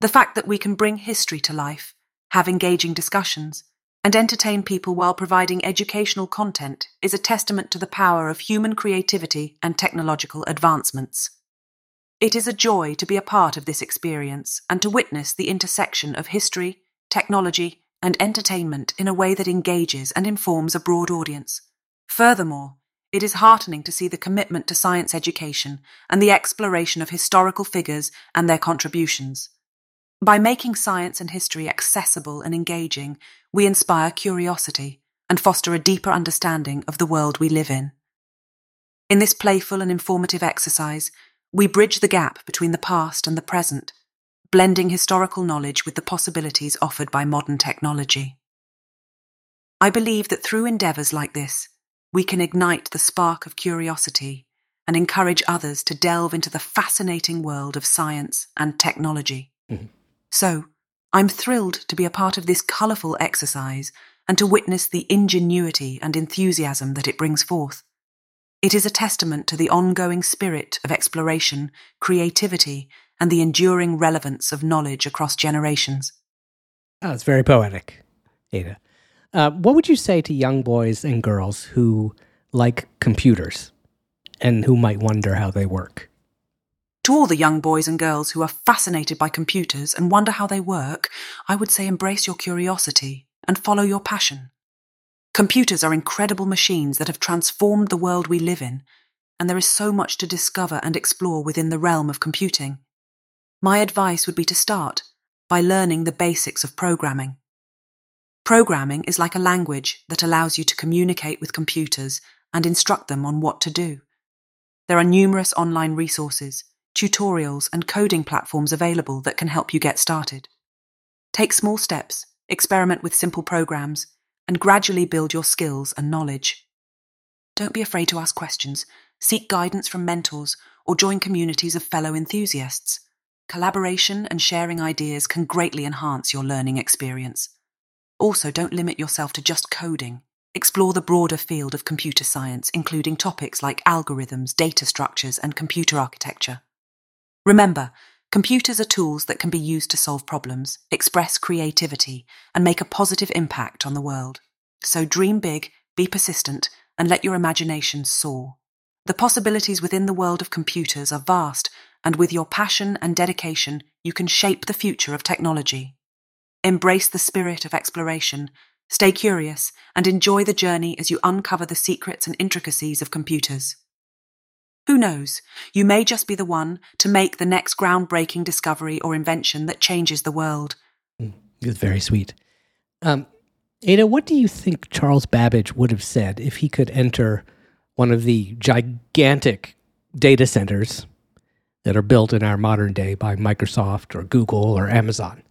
The fact that we can bring history to life, have engaging discussions, and entertain people while providing educational content is a testament to the power of human creativity and technological advancements. It is a joy to be a part of this experience and to witness the intersection of history, technology, and entertainment in a way that engages and informs a broad audience. Furthermore, it is heartening to see the commitment to science education and the exploration of historical figures and their contributions. By making science and history accessible and engaging, we inspire curiosity and foster a deeper understanding of the world we live in. In this playful and informative exercise, we bridge the gap between the past and the present blending historical knowledge with the possibilities offered by modern technology. I believe that through endeavours like this, we can ignite the spark of curiosity and encourage others to delve into the fascinating world of science and technology. Mm-hmm. So, I'm thrilled to be a part of this colourful exercise and to witness the ingenuity and enthusiasm that it brings forth. It is a testament to the ongoing spirit of exploration, creativity, and the enduring relevance of knowledge across generations. Oh, it's very poetic, Ada. Uh, what would you say to young boys and girls who like computers and who might wonder how they work? To all the young boys and girls who are fascinated by computers and wonder how they work, I would say embrace your curiosity and follow your passion. Computers are incredible machines that have transformed the world we live in, and there is so much to discover and explore within the realm of computing. My advice would be to start by learning the basics of programming. Programming is like a language that allows you to communicate with computers and instruct them on what to do. There are numerous online resources, tutorials, and coding platforms available that can help you get started. Take small steps, experiment with simple programs, and gradually build your skills and knowledge. Don't be afraid to ask questions, seek guidance from mentors, or join communities of fellow enthusiasts. Collaboration and sharing ideas can greatly enhance your learning experience. Also, don't limit yourself to just coding. Explore the broader field of computer science, including topics like algorithms, data structures, and computer architecture. Remember, computers are tools that can be used to solve problems, express creativity, and make a positive impact on the world. So dream big, be persistent, and let your imagination soar. The possibilities within the world of computers are vast, and with your passion and dedication, you can shape the future of technology. Embrace the spirit of exploration Stay curious and enjoy the journey as you uncover the secrets and intricacies of computers. Who knows, you may just be the one to make the next groundbreaking discovery or invention that changes the world. Mm, it's very sweet. Um, Ada, what do you think Charles Babbage would have said if he could enter one of the gigantic data centers that are built in our modern day by Microsoft or Google or Amazon?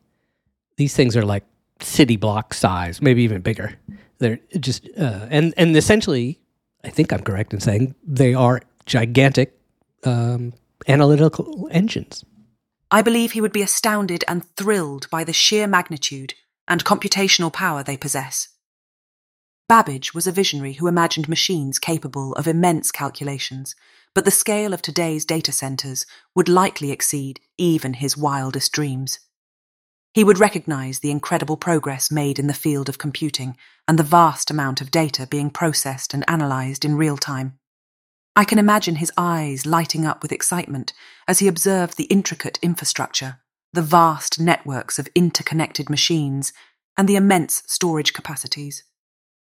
These things are like city block size, maybe even bigger. They're just uh, and and essentially, I think I'm correct in saying they are gigantic um, analytical engines. I believe he would be astounded and thrilled by the sheer magnitude and computational power they possess. Babbage was a visionary who imagined machines capable of immense calculations, but the scale of today's data centers would likely exceed even his wildest dreams. He would recognize the incredible progress made in the field of computing and the vast amount of data being processed and analyzed in real time. I can imagine his eyes lighting up with excitement as he observed the intricate infrastructure, the vast networks of interconnected machines, and the immense storage capacities.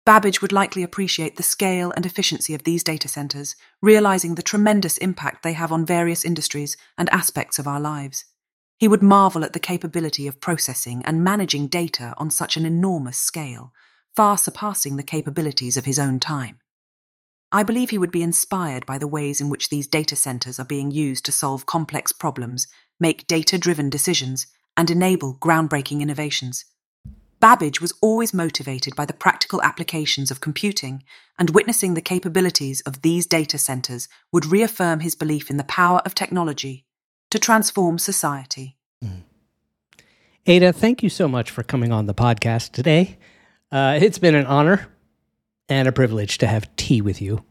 Babbage would likely appreciate the scale and efficiency of these data centers, realizing the tremendous impact they have on various industries and aspects of our lives. He would marvel at the capability of processing and managing data on such an enormous scale, far surpassing the capabilities of his own time. I believe he would be inspired by the ways in which these data centers are being used to solve complex problems, make data driven decisions, and enable groundbreaking innovations. Babbage was always motivated by the practical applications of computing, and witnessing the capabilities of these data centers would reaffirm his belief in the power of technology to transform society. Mm. Ada, thank you so much for coming on the podcast today. Uh, it's been an honor and a privilege to have tea with you.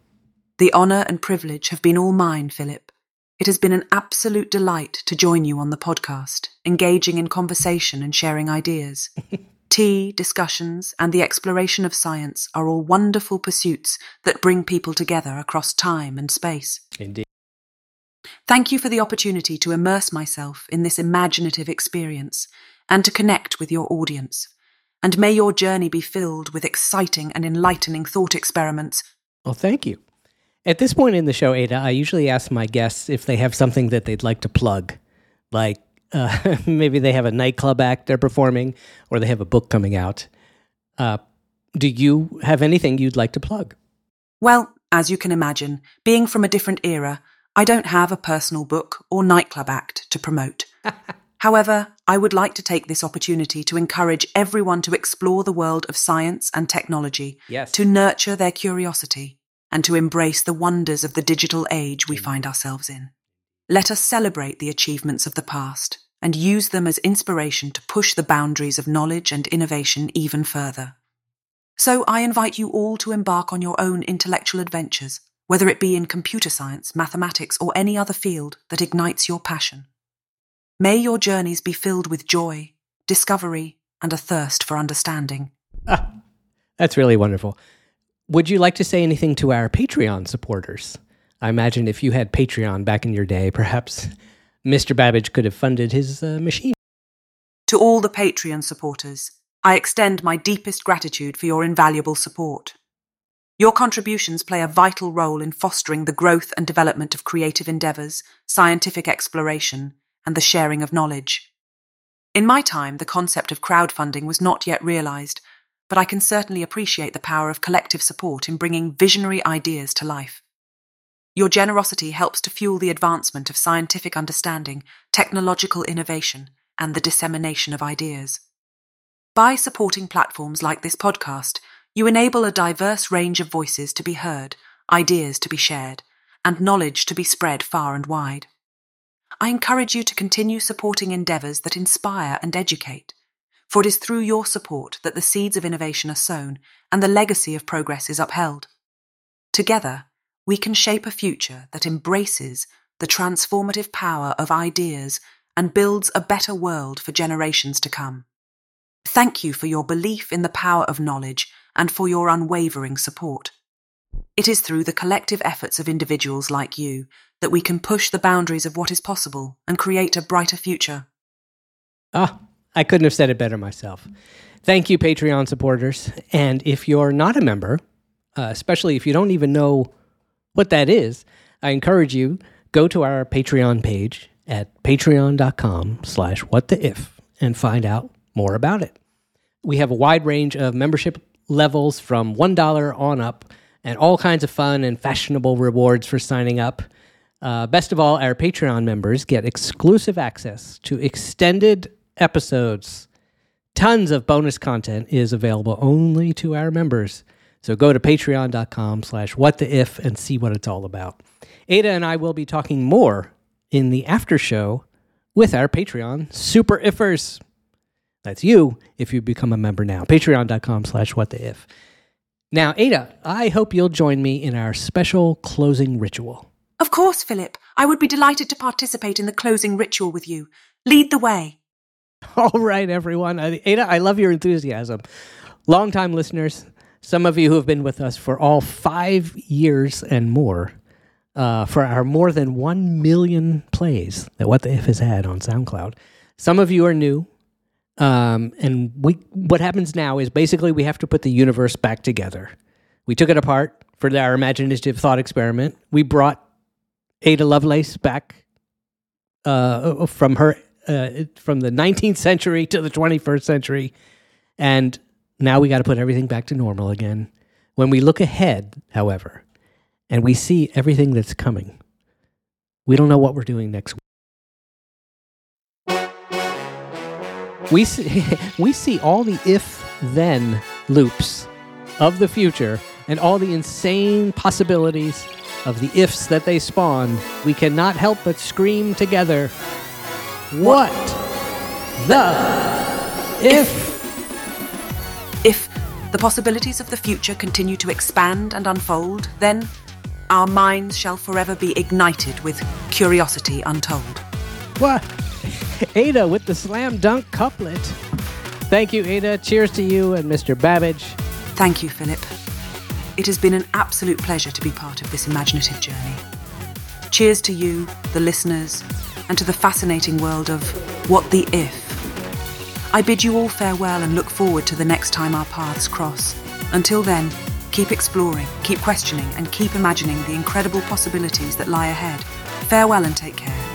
The honor and privilege have been all mine, Philip. It has been an absolute delight to join you on the podcast, engaging in conversation and sharing ideas. Tea, discussions, and the exploration of science are all wonderful pursuits that bring people together across time and space. Indeed. Thank you for the opportunity to immerse myself in this imaginative experience and to connect with your audience. And may your journey be filled with exciting and enlightening thought experiments. Well, thank you. At this point in the show, Ada, I usually ask my guests if they have something that they'd like to plug. Like uh, maybe they have a nightclub act they're performing or they have a book coming out. Uh, do you have anything you'd like to plug? Well, as you can imagine, being from a different era, I don't have a personal book or nightclub act to promote. However, I would like to take this opportunity to encourage everyone to explore the world of science and technology, yes. to nurture their curiosity, and to embrace the wonders of the digital age we find ourselves in. Let us celebrate the achievements of the past and use them as inspiration to push the boundaries of knowledge and innovation even further. So I invite you all to embark on your own intellectual adventures whether it be in computer science, mathematics, or any other field that ignites your passion. May your journeys be filled with joy, discovery, and a thirst for understanding. Ah, that's really wonderful. Would you like to say anything to our Patreon supporters? I imagine if you had Patreon back in your day, perhaps Mr. Babbage could have funded his uh, machine. To all the Patreon supporters, I extend my deepest gratitude for your invaluable support. Your contributions play a vital role in fostering the growth and development of creative endeavours, scientific exploration, and the sharing of knowledge. In my time, the concept of crowdfunding was not yet realised, but I can certainly appreciate the power of collective support in bringing visionary ideas to life. Your generosity helps to fuel the advancement of scientific understanding, technological innovation, and the dissemination of ideas. By supporting platforms like this podcast, you enable a diverse range of voices to be heard, ideas to be shared, and knowledge to be spread far and wide. I encourage you to continue supporting endeavours that inspire and educate, for it is through your support that the seeds of innovation are sown and the legacy of progress is upheld. Together, we can shape a future that embraces the transformative power of ideas and builds a better world for generations to come. Thank you for your belief in the power of knowledge and for your unwavering support. It is through the collective efforts of individuals like you that we can push the boundaries of what is possible and create a brighter future. Ah, I couldn't have said it better myself. Thank you, Patreon supporters. And if you're not a member, uh, especially if you don't even know what that is, I encourage you go to our Patreon page at patreon.com slash what the if and find out more about it. We have a wide range of membership levels from $1 on up and all kinds of fun and fashionable rewards for signing up. Uh, best of all, our Patreon members get exclusive access to extended episodes. Tons of bonus content is available only to our members. So go to patreon.com slash what the if and see what it's all about. Ada and I will be talking more in the after show with our Patreon super ifers. That's you if you become a member now. Patreon.com slash what the if. Now, Ada, I hope you'll join me in our special closing ritual. Of course, Philip. I would be delighted to participate in the closing ritual with you. Lead the way. All right, everyone. Ada, I love your enthusiasm. Longtime listeners, some of you who have been with us for all five years and more, uh, for our more than 1 million plays that What the If has had on SoundCloud. Some of you are new. Um, and we, what happens now is basically we have to put the universe back together. We took it apart for our imaginative thought experiment. We brought Ada Lovelace back uh, from her uh, from the 19th century to the 21st century, and now we got to put everything back to normal again. When we look ahead, however, and we see everything that's coming, we don't know what we're doing next week. We see, we see all the if then loops of the future and all the insane possibilities of the ifs that they spawn. We cannot help but scream together, What the if? If the possibilities of the future continue to expand and unfold, then our minds shall forever be ignited with curiosity untold. What? Ada with the slam dunk couplet. Thank you, Ada. Cheers to you and Mr. Babbage. Thank you, Philip. It has been an absolute pleasure to be part of this imaginative journey. Cheers to you, the listeners, and to the fascinating world of What the If. I bid you all farewell and look forward to the next time our paths cross. Until then, keep exploring, keep questioning, and keep imagining the incredible possibilities that lie ahead. Farewell and take care.